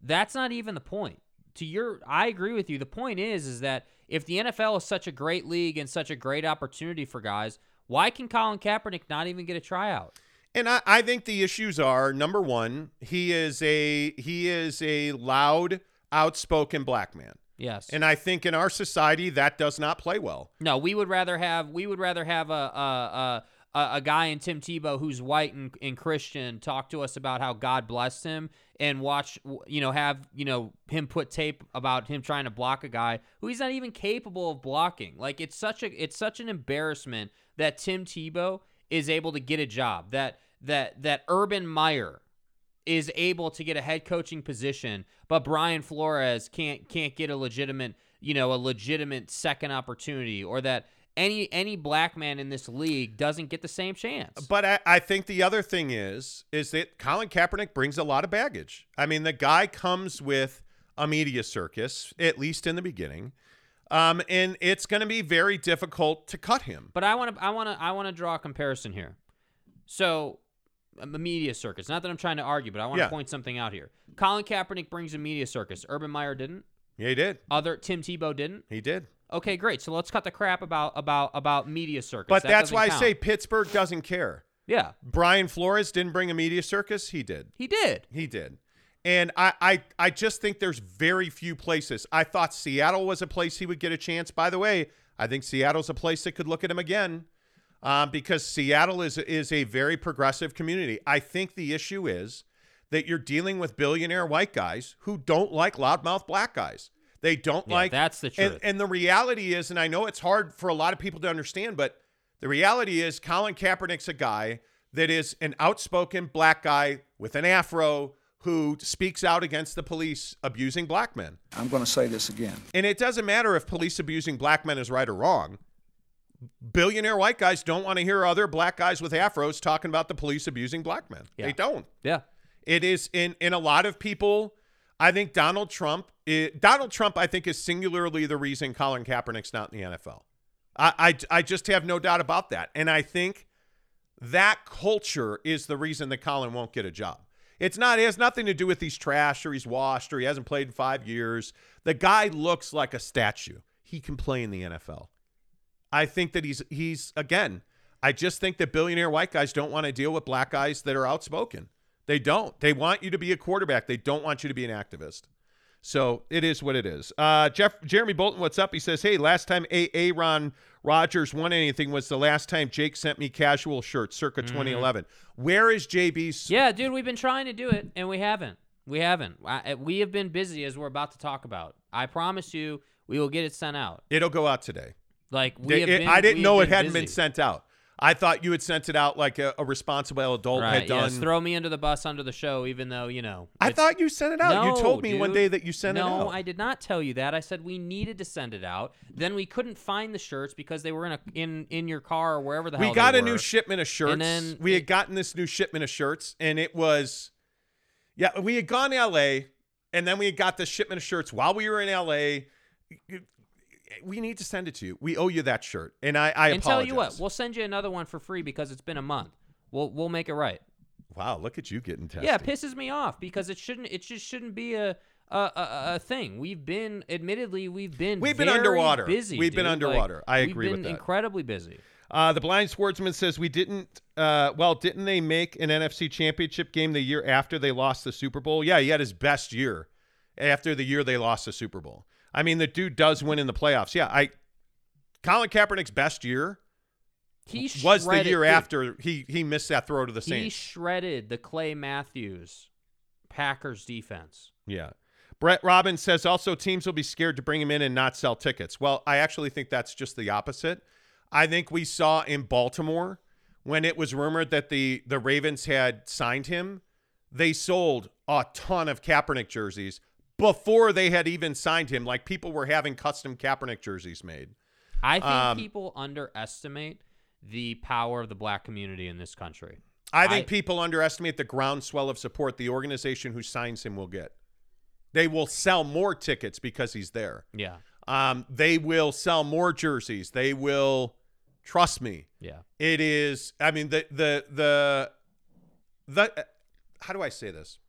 That's not even the point. To your I agree with you. The point is is that if the NFL is such a great league and such a great opportunity for guys, why can Colin Kaepernick not even get a tryout? And I, I think the issues are number one, he is a he is a loud, outspoken black man. Yes. And I think in our society that does not play well. No, we would rather have we would rather have a a a, a, guy in Tim Tebow who's white and, and Christian talk to us about how God blessed him and watch you know have you know him put tape about him trying to block a guy who he's not even capable of blocking. Like it's such a it's such an embarrassment that Tim Tebow is able to get a job that that that Urban Meyer is able to get a head coaching position, but Brian Flores can't can't get a legitimate, you know, a legitimate second opportunity, or that any any black man in this league doesn't get the same chance. But I, I think the other thing is is that Colin Kaepernick brings a lot of baggage. I mean, the guy comes with a media circus, at least in the beginning. Um, and it's going to be very difficult to cut him. But I want to I want to I want to draw a comparison here. So, a media circus. Not that I'm trying to argue, but I want to Yeah. point something out here. Colin Kaepernick brings a media circus. Urban Meyer didn't. Yeah, he did. Other Tim Tebow didn't. He did. Okay, great. So let's cut the crap about about about media circus. But That that's why I say Pittsburgh doesn't care. yeah, Brian Flores didn't bring a media circus. He did. he did. He did. And I, I, I just think there's very few places. I thought Seattle was a place he would get a chance. By the way, I think Seattle's a place that could look at him again um, because Seattle is, is a very progressive community. I think the issue is that you're dealing with billionaire white guys who don't like loudmouth black guys. They don't Yeah, like that's the and- truth. And, the reality is, and I know it's hard for a lot of people to understand, but the reality is Colin Kaepernick's a guy that is an outspoken black guy with an afro who speaks out against the police abusing black men. I'm going to say this again. And it doesn't matter if police abusing black men is right or wrong. Billionaire white guys don't want to hear other black guys with afros talking about the police abusing black men. Yeah. They don't. Yeah. It is in in a lot of people. I think Donald Trump. Donald Trump, I think, is singularly the reason Colin Kaepernick's not in the NFL. I, I I just have no doubt about that, and I think that culture is the reason that Colin won't get a job. It's not. It has nothing to do with he's trash or he's washed or he hasn't played in five years. The guy looks like a statue. He can play in the NFL. I think that he's he's again. I just think that billionaire white guys don't want to deal with black guys that are outspoken. They don't. They want you to be a quarterback. They don't want you to be an activist. So it is what it is. Uh, Jeff Jeremy Bolton, what's up? He says, "Hey, last time A. Aaron Rodgers won anything was the last time Jake sent me casual shirts, circa 2011. Where is JB's? Yeah, dude, we've been trying to do it and we haven't. We haven't. I, we have been busy as we're about to talk about. I promise you, we will get it sent out. It'll go out today. Like we have It- been, I didn't know it hadn't been sent out. I thought you had sent it out like a, a responsible adult Right, had done. yes, throw me under the bus under the show, even though you know. I thought you sent it out. you told me one day that you sent no, it out. No, I did not tell you that. I said we needed to send it out. Then we couldn't find the shirts because they were in a in in your car or wherever the hell we got a new shipment of shirts. then we it- had gotten this new shipment of shirts, and it was, yeah, we had gone to L.A. and then we had got the shipment of shirts while we were in L.A. We need to send it to you. We owe you that shirt, and I, I and tell you what, we'll send you another one for free because it's been a month. We'll we'll make it right. wow, look at you getting tested. Yeah, it pisses me off because it shouldn't. It just shouldn't be a a, a, a thing. We've been, admittedly, we've been We've been underwater. Busy. We've been underwater. Like, I agree with that. Incredibly busy. Uh, the blind sportsman says we didn't. Uh, well, didn't they make an NFC Championship game the year after they lost the Super Bowl? Yeah, he had his best year after the year they lost the Super Bowl. I mean, the dude does win in the playoffs. Yeah, I. Colin Kaepernick's best year He was the year after he he missed that throw to the Saints. He shredded the Clay Matthews Packers defense. Yeah. Brett Robbins says also teams will be scared to bring him in and not sell tickets. Well, I actually think that's just the opposite. I think we saw in Baltimore when it was rumored that the the Ravens had signed him, they sold a ton of Kaepernick jerseys before they had even signed him. Like people were having custom Kaepernick jerseys made. I think Um, people underestimate the power of the black community in this country. I think I- people underestimate the groundswell of support the organization who signs him will get. They will sell more tickets because he's there. Yeah. Um, they will sell more jerseys. They will trust me. Yeah. It is. I mean the the the the. How do I say this?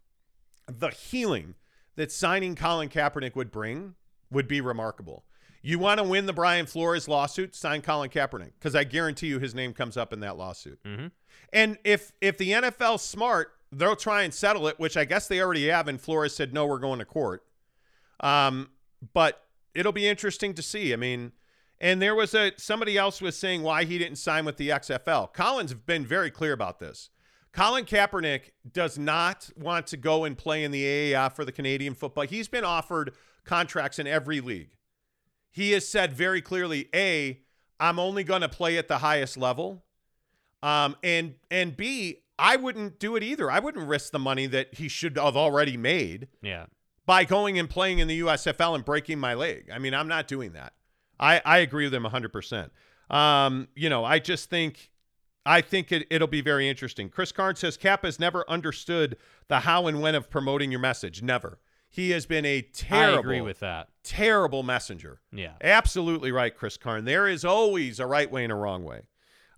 The healing that signing Colin Kaepernick would bring would be remarkable. You want to win the Brian Flores lawsuit? Sign Colin Kaepernick because I guarantee you his name comes up in that lawsuit. Mhm. And if if the NFL's smart, they'll try and settle it, which I guess they already have. And Flores said no, we're going to court. Um, but it'll be interesting to see. I mean, and there was a somebody else was saying why he didn't sign with the XFL. Collins has been very clear about this. Colin Kaepernick does not want to go and play in the AAF for the Canadian football. He's been offered contracts in every league. He has said very clearly, A, I'm only going to play at the highest level. Um, and and B, I wouldn't do it either. I wouldn't risk the money that he should have already made Yeah. by going and playing in the USFL and breaking my leg. I mean, I'm not doing that. I, I agree with him 100%. Um, you know, I just think I think it, it'll be very interesting. Chris Carn says Cap has never understood the how and when of promoting your message. Never. He has been a terrible, I agree with that. terrible messenger. Yeah. Absolutely right, Chris Karn. There is always a right way and a wrong way.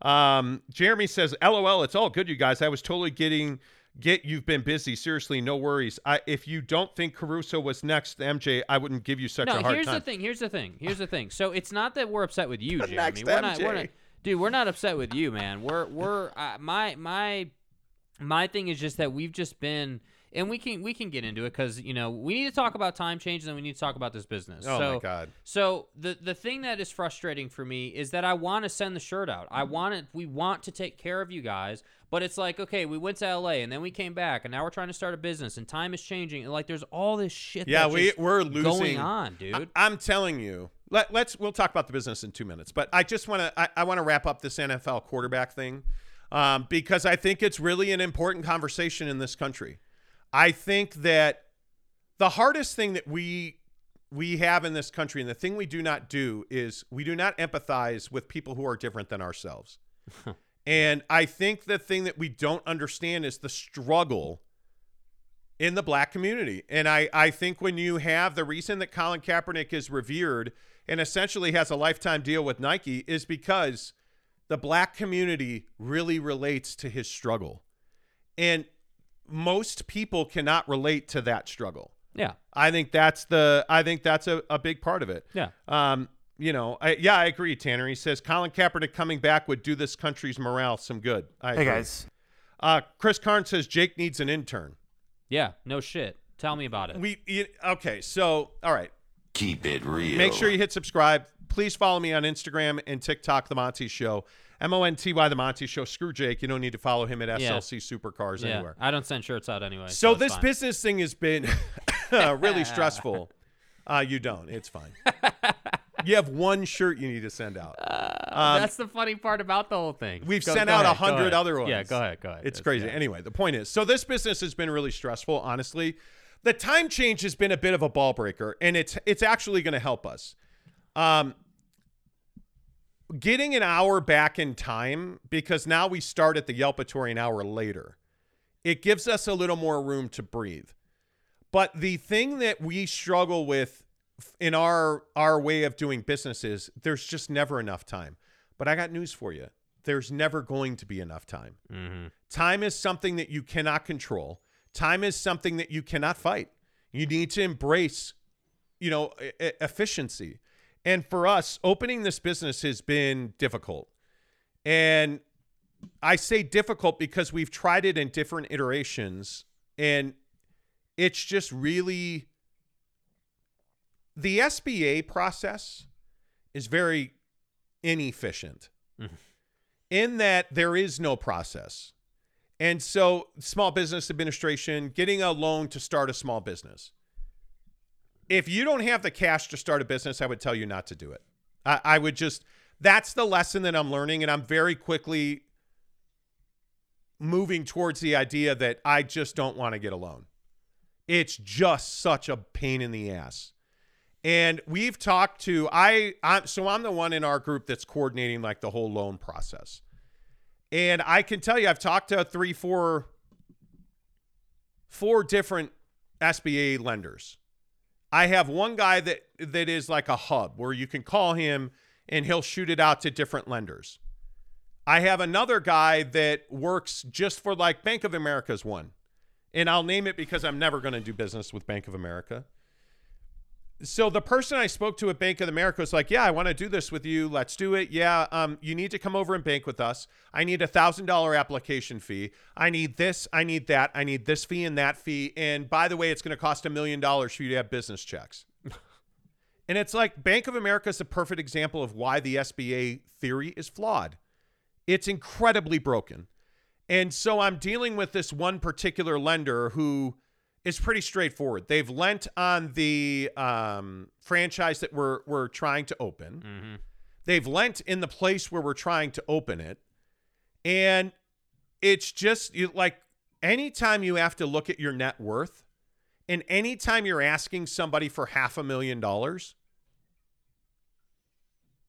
Um, Jeremy says, "LOL, it's all good, you guys. I was totally getting get. You've been busy. Seriously, no worries. I if you don't think Caruso was next, MJ, I wouldn't give you such no, a hard here's time. Here's the thing. Here's the thing. Here's the thing. So it's not that we're upset with you, Jeremy. next We're not, we're MJ. not, dude. We're not upset with you, man. We're we're uh, my my my thing is just that we've just been and we can we can get into it because you know we need to talk about time change and we need to talk about this business. Oh, so, my God. So the the thing that is frustrating for me is that I want to send the shirt out. I want it. We want to take care of you guys, but it's like okay, we went to L.A. and then we came back, and now we're trying to start a business, and time is changing. And like there's all this shit. Yeah, we we're losing going on, dude. I, am telling you. Let, let's we'll talk about the business in two minutes, but I just want to I, I want to wrap up this NFL quarterback thing um, because I think it's really an important conversation in this country. I think that the hardest thing that we we have in this country and the thing we do not do is we do not empathize with people who are different than ourselves. and I think the thing that we don't understand is the struggle in the black community. And I, I think when you have the reason that Colin Kaepernick is revered and essentially has a lifetime deal with Nike is because the black community really relates to his struggle. And most people cannot relate to that struggle. yeah, I think that's the I think that's a, a big part of it. yeah. Um, you know, I, yeah, I agree, Tanner. He says Colin Kaepernick coming back would do this country's morale some good. I Hey agree. guys, Uh, Chris Karn says Jake needs an intern. Yeah, no shit. Tell me about it. We you, okay, so all right. Keep it real. Make sure you hit subscribe. Please follow me on Instagram and TikTok, The Monty Show. M O N T Y, The Monty Show. Screw Jake. You don't need to follow him at Yeah. SLC Supercars yeah, anywhere. I don't send shirts out anyway. So it's this fine. business thing has been really stressful. Uh, you don't. It's fine. you have one shirt you need to send out. Um, That's the funny part about the whole thing. We've Go- sent go out a hundred other ones. Yeah, go ahead, go ahead. It's That's- crazy. yeah. Anyway, the point is, so this business has been really stressful. Honestly, the time change has been a bit of a ball breaker, and it's it's actually going to help us. Um, getting an hour back in time because now we start at the Yelpatory an hour later. It gives us a little more room to breathe. But the thing that we struggle with in our our way of doing business is there's just never enough time. But I got news for you. There's never going to be enough time. Time is something that you cannot control. Time is something that you cannot fight. You need to embrace, you know, efficiency. And for us, opening this business has been difficult. And I say difficult because we've tried it in different iterations and it's just really the SBA process is very inefficient mm-hmm. in that there is no process. And so, Small Business Administration getting a loan to start a small business. If you don't have the cash to start a business, I would tell you not to do it. I, I would just, that's the lesson that I'm learning. And I'm very quickly moving towards the idea that I just don't want to get a loan. It's just such a pain in the ass. And we've talked to I I'm so I'm the one in our group that's coordinating like the whole loan process. And I can tell you I've talked to three, four, four different SBA lenders. I have one guy that that is like a hub where you can call him and he'll shoot it out to different lenders. I have another guy that works just for like Bank of America's one. And I'll name it because I'm never going to do business with Bank of America. So the person I spoke to at Bank of America was like, "Yeah, I want to do this with you. Let's do it. Yeah, um, you need to come over and bank with us. I need a thousand dollar application fee. I need this. I need that. I need this fee and that fee. And by the way, it's going to cost a million dollars for you to have business checks." and it's like Bank of America is a perfect example of why the SBA theory is flawed. It's incredibly broken. And so I'm dealing with this one particular lender who is pretty straightforward. They've lent on the um, franchise that we're, we're trying to open. They've lent in the place where we're trying to open it. And it's just you, like anytime you have to look at your net worth and anytime you're asking somebody for half a million dollars,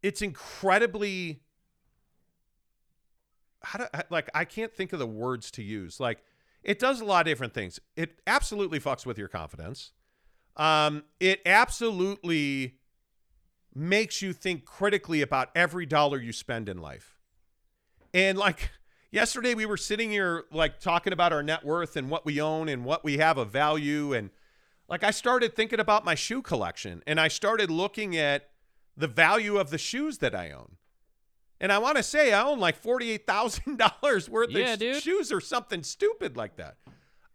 it's incredibly how do like I can't think of the words to use. Like it does a lot of different things. It absolutely fucks with your confidence. Um, it absolutely makes you think critically about every dollar you spend in life. And like yesterday, we were sitting here like talking about our net worth and what we own and what we have of value. And like I started thinking about my shoe collection and I started looking at the value of the shoes that I own. And I want to say I own like $48,000 worth Yeah, of dude. shoes or something stupid like that.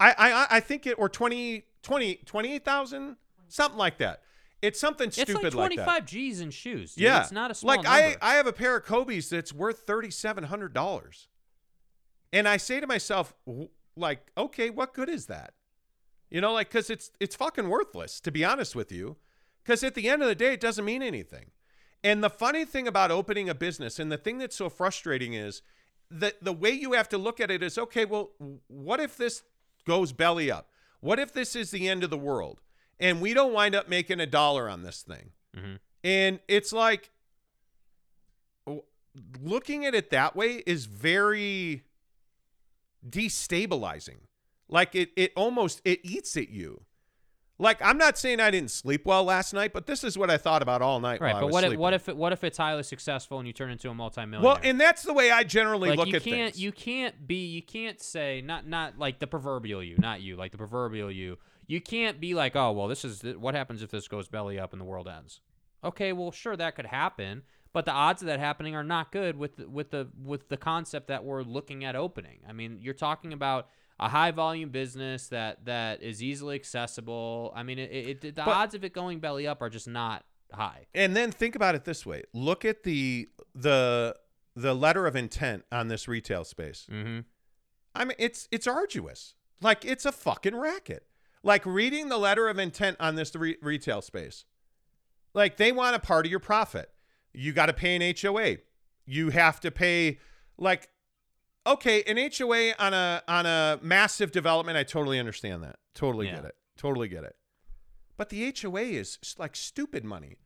I I I think it or 20 20 28,000 something like that. It's something stupid like that. It's like, 25 that. G's in shoes. Dude. Yeah, It's not a small like I number. I have a pair of Kobe's that's worth thirty seven hundred dollars, and I say to myself, like, okay, what good is that? You know, like, because it's it's fucking worthless to be honest with you, because at the end of the day, it doesn't mean anything. And the funny thing about opening a business, and the thing that's so frustrating is that the way you have to look at it is, okay, well, what if this goes belly up? What if this is the end of the world, and we don't wind up making a dollar on this thing? Mhm. And it's like looking at it that way is very destabilizing. Like it it almost it eats at you. Like I'm not saying I didn't sleep well last night, but this is what I thought about all night. Right, while I but was what if, what if it, what if it's highly successful and you turn into a multimillionaire? Well, and that's the way I generally like look you at can't things. you can't be you can't say not not like the proverbial you, not you, like the proverbial you. You can't be like, "Oh, well, this is what happens if this goes belly up and the world ends." Okay, well, sure that could happen, but the odds of that happening are not good with with the with the concept that we're looking at opening. I mean, you're talking about a high volume business that that is easily accessible. I mean, it, it, it the But- odds of it going belly up are just not high. and then think about it this way: look at the the the letter of intent on this retail space. Mm-hmm. I mean, it's it's arduous. Like it's a fucking racket. Like reading the letter of intent on this re- retail space. Like they want a part of your profit. You got to pay an HOA. You have to pay like okay, an HOA on a on a massive development. I totally understand that. Totally Yeah. get it. Totally get it. But the HOA is like stupid money.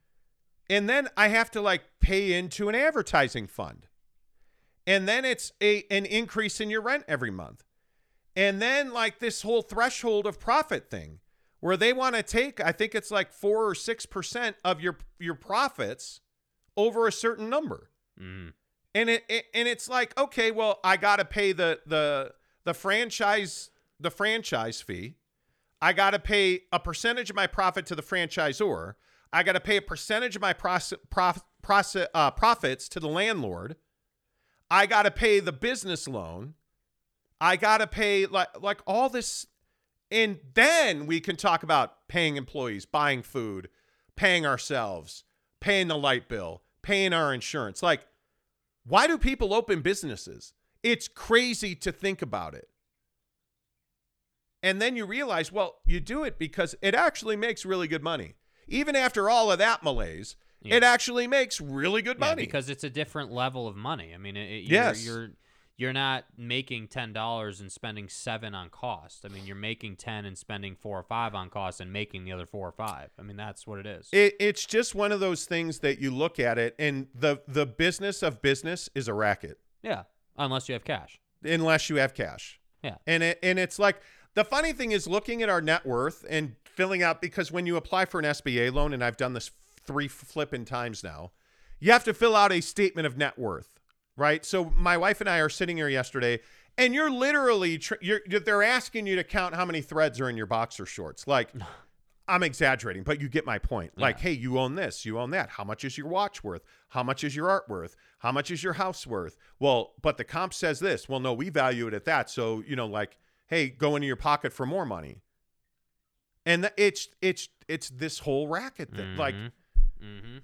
And then I have to like pay into an advertising fund. And then it's a an increase in your rent every month. And then like this whole threshold of profit thing where they want to take I think it's like 4 or 6% of your your profits over a certain number. Mm-hmm. And it, it and it's like, okay, well, I got to pay the the the franchise the franchise fee. I got to pay a percentage of my profit to the franchisor. I got to pay a percentage of my proce- prof- uh, profits to the landlord. I got to pay the business loan. I got to pay like like all this and then we can talk about paying employees, buying food, paying ourselves, paying the light bill, paying our insurance. Like why do people open businesses? It's crazy to think about it. And then you realize, well, you do it because it actually makes really good money. Even after all of that malaise, Yeah. it actually makes really good Yeah, money. because it's a different level of money. I mean, it, you're, Yes. you're you're not making ten dollars and spending seven on cost. I mean, you're making ten and spending four or five on cost and making the other four or five. I mean, that's what it is. It, it's just one of those things that you look at it, and the the business of business is a racket yeah, unless you have cash. unless you have cash. Yeah. And it and it's like the funny thing is looking at our net worth and filling out because when you apply for an SBA loan, and I've done this three flipping times now, you have to fill out a statement of net worth, right? So my wife and I are sitting here yesterday, and you're literally tr- you're, they're asking you to count how many threads are in your boxer shorts, like. I'm exaggerating, but you get my point. Like, hey, you own this, you own that. How much is your watch worth? How much is your art worth? How much is your house worth? Well, but the comp says this. Well, no, we value it at that. So, you know, like, hey, go into your pocket for more money. And it's it's it's this whole racket thing. Like, Mm-hmm.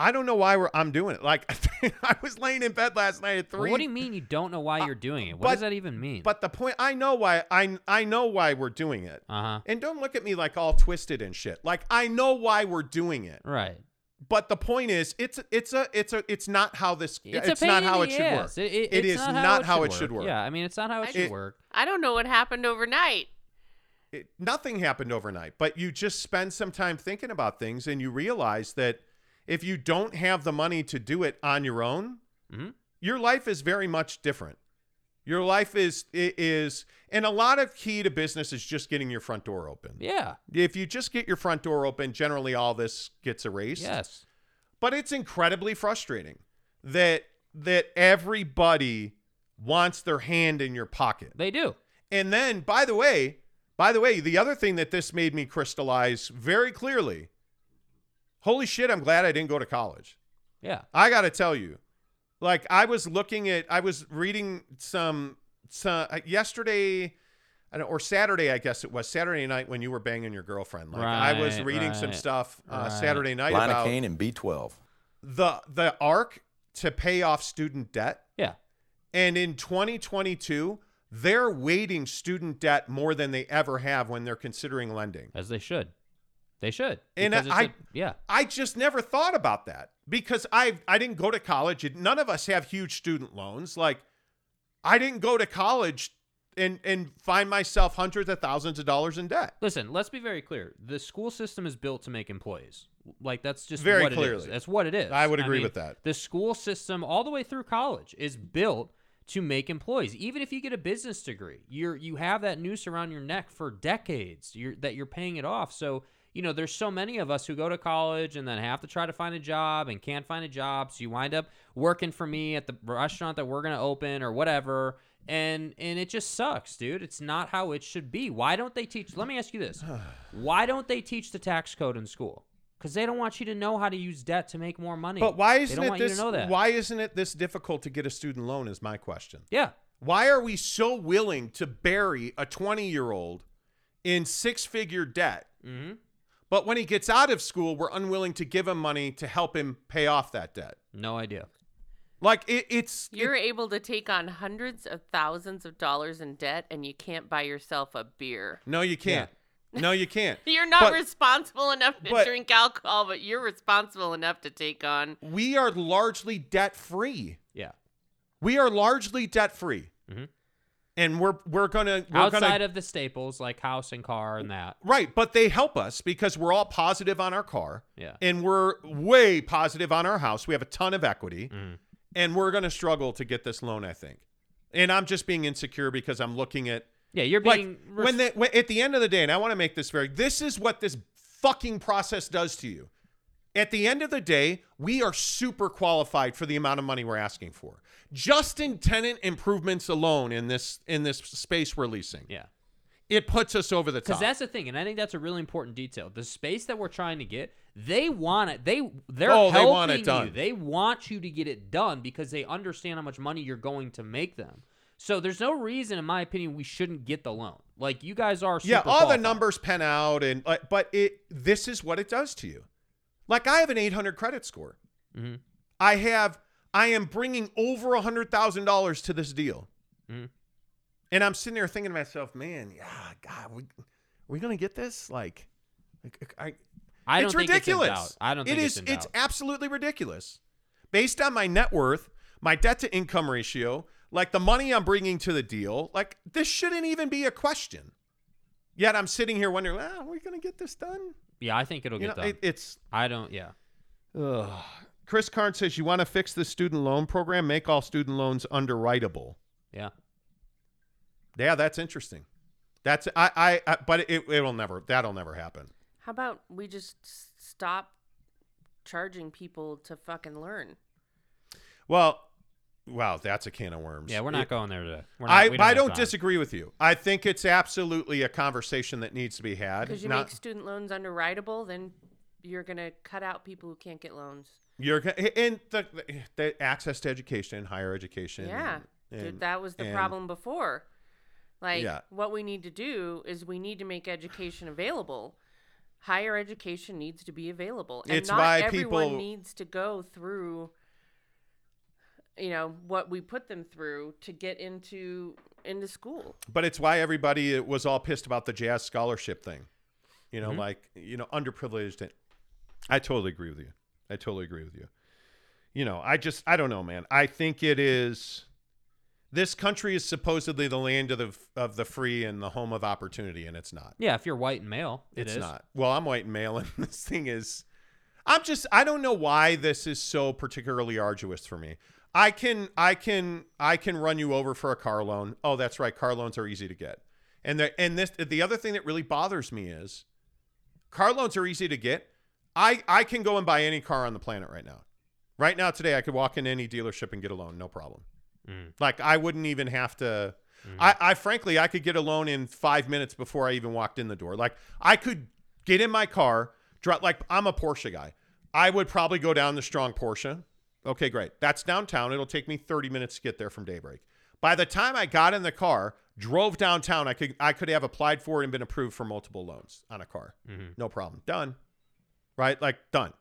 I don't know why we're I'm doing it. Like, I was laying in bed last night at three. what do you mean you don't know why you're doing it? What but- does that even mean? But the point, I know why. I I know why we're doing it. uh huh. And don't look at me like all twisted and shit. Like I know why we're doing it. Right. But the point is, it's it's a it's a it's not how this It's, it's, not how it should work. ass. It, it, it it's is not, how, it, it should work. Yeah, I mean, it's not how it I- should It- work. I don't know what happened overnight. It- nothing happened overnight, but you just spend some time thinking about things, and you realize that if you don't have the money to do it on your own, Mhm. your life is very much different. Your life is is, and a lot of key to business is just getting your front door open. Yeah. If you just get your front door open, generally all this gets erased. Yes. but it's incredibly frustrating that that everybody wants their hand in your pocket. They do. And then by the way, by the way, the other thing that this made me crystallize very clearly. Holy shit, I'm glad I didn't go to college. Yeah. I got to tell you. Like I was looking at I was reading some some uh, yesterday I don't, or Saturday, I guess it was Saturday night when you were banging your girlfriend. Like I was Right, reading some stuff uh, right. Saturday night about Lidocaine and B12. the the arc to pay off student debt, Yeah. and in 2022, they're weighting student debt more than they ever have when they're considering lending. As they should. They should. And I- a- yeah. I just never thought about that because I I didn't go to college. None of us have huge student loans. Like I didn't go to college and and find myself hundreds of thousands of dollars in debt. Listen, let's be very clear. The school system is built to make employees. Like that's just Very what it is. clearly. That's what it is. I would agree mean, with that. The school system all the way through college is built to make employees. Even if you get a business degree, you're you have that noose around your neck for decades. You're that you're paying it off. So, you know, there's so many of us who go to college and then have to try to find a job and can't find a job. So you wind up working for me at the restaurant that we're gonna open or whatever. And and it just sucks, dude. It's not how it should be. Why don't they teach? Let me ask you this: Why don't they teach the tax code in school? Because they don't want you to know how to use debt to make more money. But why isn't it this? You to know that. Why isn't it this difficult to get a student loan? Is my question. Yeah. Why are we so willing to bury a 20 year old in six figure debt? Mm-hmm. But when he gets out of school, we're unwilling to give him money to help him pay off that debt. No idea. Like it, it's You're able to take on hundreds of thousands of dollars in debt and you can't buy yourself a beer. no, you can't. No, you can't. You're not But- responsible enough to but- drink alcohol, but you're responsible enough to take on. We are largely debt free. Yeah. We are largely debt free, Mhm. And we're we're gonna we're Outside gonna of the staples like house and car and that. right. But they help us because we're all positive on our car, Yeah. and we're way positive on our house. We have a ton of equity, Mhm. and we're gonna struggle to get this loan. I think, and I'm just being insecure because I'm looking at Yeah, you're like being when, they, when at the end of the day, and I want to make this very. This is what this fucking process does to you. At the end of the day, we are super qualified for the amount of money we're asking for. Just in tenant improvements alone in this in this space we're leasing, Yeah. it puts us over the top. Because that's the thing, and I think that's a really important detail. The space that we're trying to get, they want it. They they're Oh, they helping want it you. They want you to get it done because they understand how much money you're going to make them. So there's no reason, in my opinion, we shouldn't get the loan. Like you guys are. Super yeah, all the numbers pen out, and uh, but it this is what it does to you. Like I have an 800 credit score. Mhm. I have I am bringing over a hundred thousand dollars to this deal, Mhm. and I'm sitting there thinking to myself, man, yeah, God, we we gonna get this? Like, like, I I don't it's think ridiculous. It's. I don't It think is. it's in It's doubt. absolutely ridiculous. Based on my net worth, my debt to income ratio, like the money I'm bringing to the deal, like this shouldn't even be a question. Yet I'm sitting here wondering, ah, are we gonna get this done? Yeah, I think it'll You get know, done. it, it's. I don't. Yeah. Ugh. Chris Karn says you want to fix the student loan program, make all student loans underwritable. Yeah. Yeah, that's interesting. That's I I, I but it it'll never that'll never happen. How about we just stop charging people to fucking learn? Well, wow, that's a can of worms. Yeah, we're not It- going there today. We're not, I we I don't time. disagree with you. I think it's absolutely a conversation that needs to be had. Because you Not- make student loans underwritable, then you're gonna cut out people who can't get loans. you're go- and the, the, the access to education, higher education. Yeah, and- Dude, and- that was the and- problem before. Like, Yeah. what we need to do is we need to make education available. Higher education needs to be available, and It's not why everyone people- needs to go through. You know what we put them through to get into into school. But it's why everybody was all pissed about the jazz scholarship thing. You Mm-hmm. know, like you know, underprivileged. And I totally agree with you. I totally agree with you. You know, I just I don't know, man. I think it is. This country is supposedly the land of the of the free and the home of opportunity, and it's not. Yeah, if you're white and male, it it's is. not. Well, I'm white and male, and this thing is. I'm just. I don't know why this is so particularly arduous for me. I can. I can. I can run you over for a car loan. Oh, that's right. Car loans are easy to get. And the and this the other thing that really bothers me is, car loans are easy to get. I I can go and buy any car on the planet right now. Right now, today, I could walk in any dealership and get a loan, no problem. Mm. Like I wouldn't even have to. I, I frankly, I could get a loan in five minutes before I even walked in the door. Like I could get in my car, drive. Like I'm a Porsche guy. I would probably go down the strong Porsche. Okay, great. That's downtown. It'll take me 30 minutes to get there from Daybreak. By the time I got in the car, drove downtown, I could I could have applied for it and been approved for multiple loans on a car. Mm-hmm. No problem. Done. Right? Like done.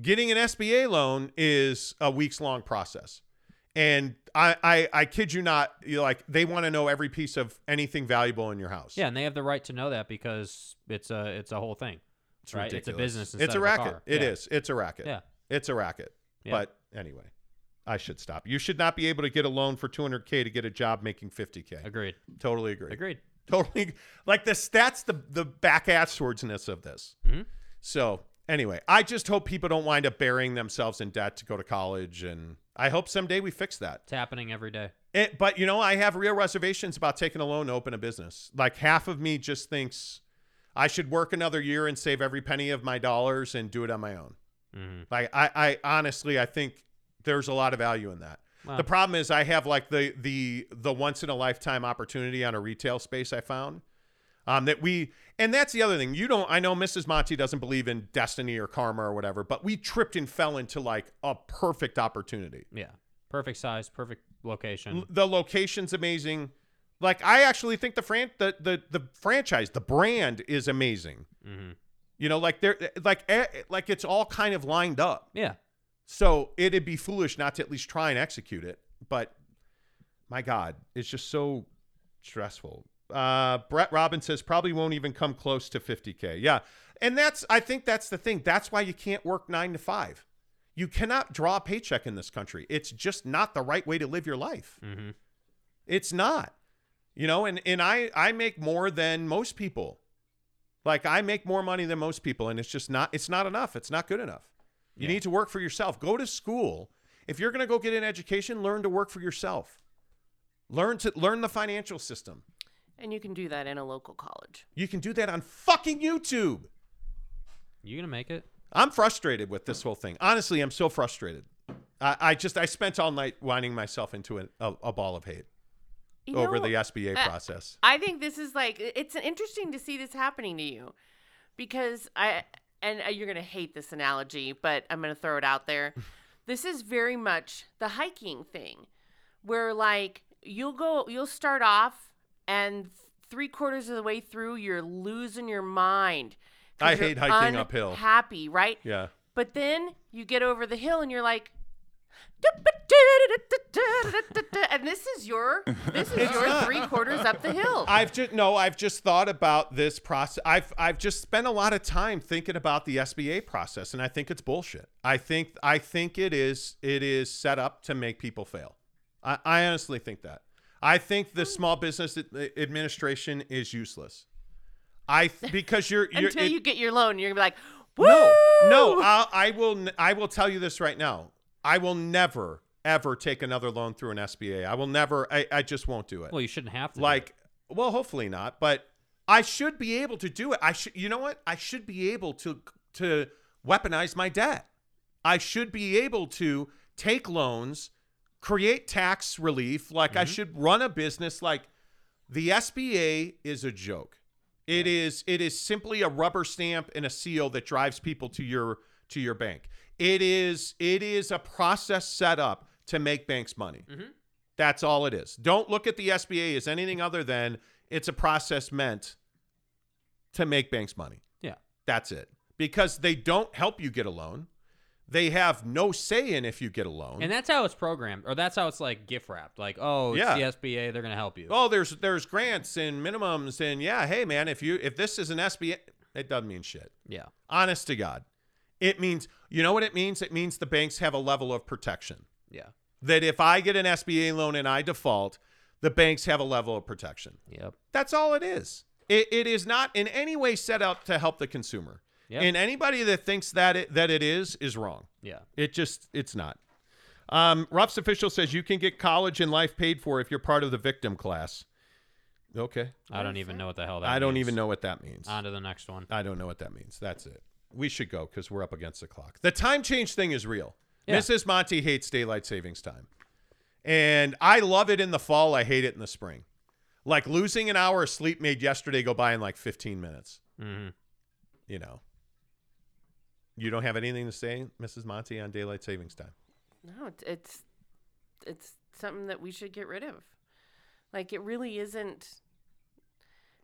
Getting an SBA loan is a weeks long process. And I, I I kid you not, you like they want to know every piece of anything valuable in your house. Yeah, and they have the right to know that because it's a it's a whole thing. It's right? It's a business. It's a racket. car. It yeah. is. It's a racket. Yeah. It's a racket. Yeah. But anyway, I should stop. You should not be able to get a loan for 200k to get a job making 50k. Agreed. Totally agree. Agreed. Totally. Like this. That's the the back asswardsness of this. Mhm. So anyway, I just hope people don't wind up burying themselves in debt to go to college, and I hope someday we fix that. It's happening every day. It, but you know, I have real reservations about taking a loan to open a business. Like half of me just thinks I should work another year and save every penny of my dollars and do it on my own. Hmm Like I, I honestly, I think there's a lot of value in that. Wow. The problem is I have like the the the once in a lifetime opportunity on a retail space I found. Um, that we and that's the other thing. You don't I know Mrs. Monty doesn't believe in destiny or karma or whatever, but we tripped and fell into like a perfect opportunity. Yeah. Perfect size, perfect location. L- The location's amazing. Like I actually think the fran the the, the franchise, the brand is amazing. hmm You know, like they're like eh, like it's all kind of lined up. Yeah. So it'd be foolish not to at least try and execute it. But my God, it's just so stressful. Uh, Brett Robbins says probably won't even come close to 50K. Yeah. And that's, I think that's the thing. That's why you can't work nine to five. You cannot draw a paycheck in this country. It's just not the right way to live your life. hmm It's not. You know, and, and I, I make more than most people. Like I make more money than most people, and it's just not it's not enough. It's not good enough. You Yeah. need to work for yourself. Go to school. If you're gonna go get an education, learn to work for yourself. Learn to learn the financial system. And you can do that in a local college. You can do that on fucking YouTube. You gonna make it? I'm frustrated with this whole thing. Honestly, I'm so frustrated. I, I just I spent all night winding myself into a, a, a ball of hate You over know, the SBA uh, process. I think this is like it's interesting to see this happening to you because I and uh, you're going to hate this analogy, but I'm going to throw it out there. this is very much the hiking thing where like you'll go you'll start off and three quarters of the way through you're losing your mind. I hate hiking uphill. Happy, right? Yeah. But then you get over the hill and you're like, and this is your this is your three quarters up the hill. I've just no, I've just thought about this process. I've I've just spent a lot of time thinking about the SBA process, and I think it's bullshit. I think I think it is it is set up to make people fail. I, I honestly think that. I think the Small Business Administration is useless. I because you're, you're Until it- you get your loan, you're gonna be like, Woo! no, no. I'll, I will. I will tell you this right now. I will never, ever take another loan through an SBA. I will never. I, I just won't do it. Well, you shouldn't have to. like, well, hopefully not. But I should be able to do it. I should. You know what? I should be able to to weaponize my debt. I should be able to take loans, create tax relief. Like I mm-hmm. should run a business. Like the SBA is a joke. It is it is simply a rubber stamp and a seal that drives people to your to your bank. It is it is a process set up to make banks money. Mm-hmm. That's all it is. Don't look at the SBA as anything other than it's a process meant to make banks money. yeah. That's it. Because they don't help you get a loan. They have no say in if you get a loan. And that's how it's programmed, or that's how it's like gift wrapped. Like, oh, it's Yeah. the SBA, they're gonna help you. oh, there's there's grants and minimums and yeah, hey man, if you if this is an SBA, it doesn't mean shit. Yeah. Honest to God. It means you know what it means? It means the banks have a level of protection. Yeah. That if I get an SBA loan and I default, the banks have a level of protection. Yep. That's all it is. It, it is not in any way set up to help the consumer. Yep. And anybody that thinks that it, that it is is wrong. Yeah. It just it's not. Um, Ruff's official says you can get college and life paid for if you're part of the victim class. Okay, I don't even know what the hell that I don't even know what that means. On to the next one. I don't know what that means. That's it. We should go because we're up against the clock. The time change thing is real. Yeah. Mrs. Monty hates daylight savings time. And I love it in the fall. I hate it in the spring. Like losing an hour of sleep made yesterday go by in like 15 minutes. hmm You know. You don't have anything to say, Mrs. Monty, on daylight savings time? No, it's it's it's something that we should get rid of. Like it really isn't.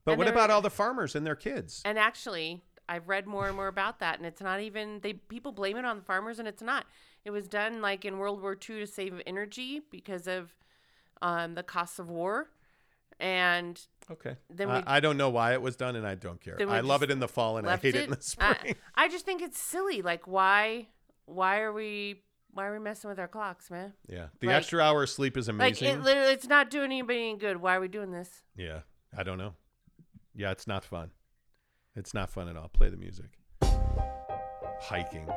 But And what about all the farmers and their kids? And actually, I've read more and more about that, and it's not even they people blame it on the farmers, and it's not. It was done like in World War II to save energy because of um, the costs of war, and Okay. Then I- we- I don't know why it was done, and I don't care. I love it in the fall, and I hate it, in the spring. I, just think it's silly. Like why why are we why are we messing with our clocks, man? yeah. The like- extra hour of sleep is Like amazing. it literally, it's not doing anybody any good. Why are we doing this? yeah. I don't know. Yeah, it's not fun. It's not fun at all. Play the music. Hiking.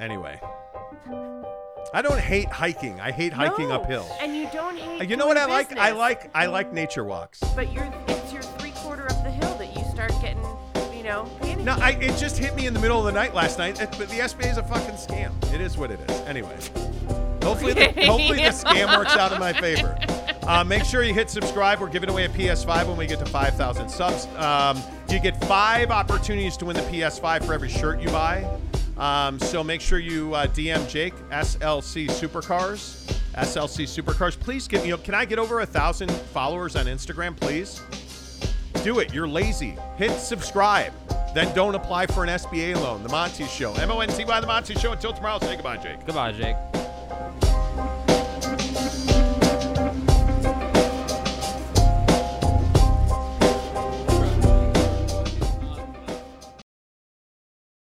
Anyway. I don't hate hiking. I hate hiking No. uphill. And you don't hate. You know what I like? I business. like I like nature walks. But you're it's your three quarter of the hill that you start getting, you know. No, I, it just hit me in the middle of the night last night. it- But the SBA is a fucking scam. It is what it is. Anyway, hopefully, the, hopefully the scam works out in my favor. Uh, make sure you hit subscribe. We're giving away a PS5 when we get to 5,000 subs. Um, you get five opportunities to win the PS5 for every shirt you buy. Um, so make sure you uh, DM Jake SLC Supercars. SLC Supercars. Please get you know. Can I get over a thousand followers on Instagram, please? Do it. You're lazy. Hit subscribe. Then don't apply for an SBA loan. The Monty Show. M O N T Y, The Monty Show. Until tomorrow, say goodbye, Jake. Goodbye, Jake.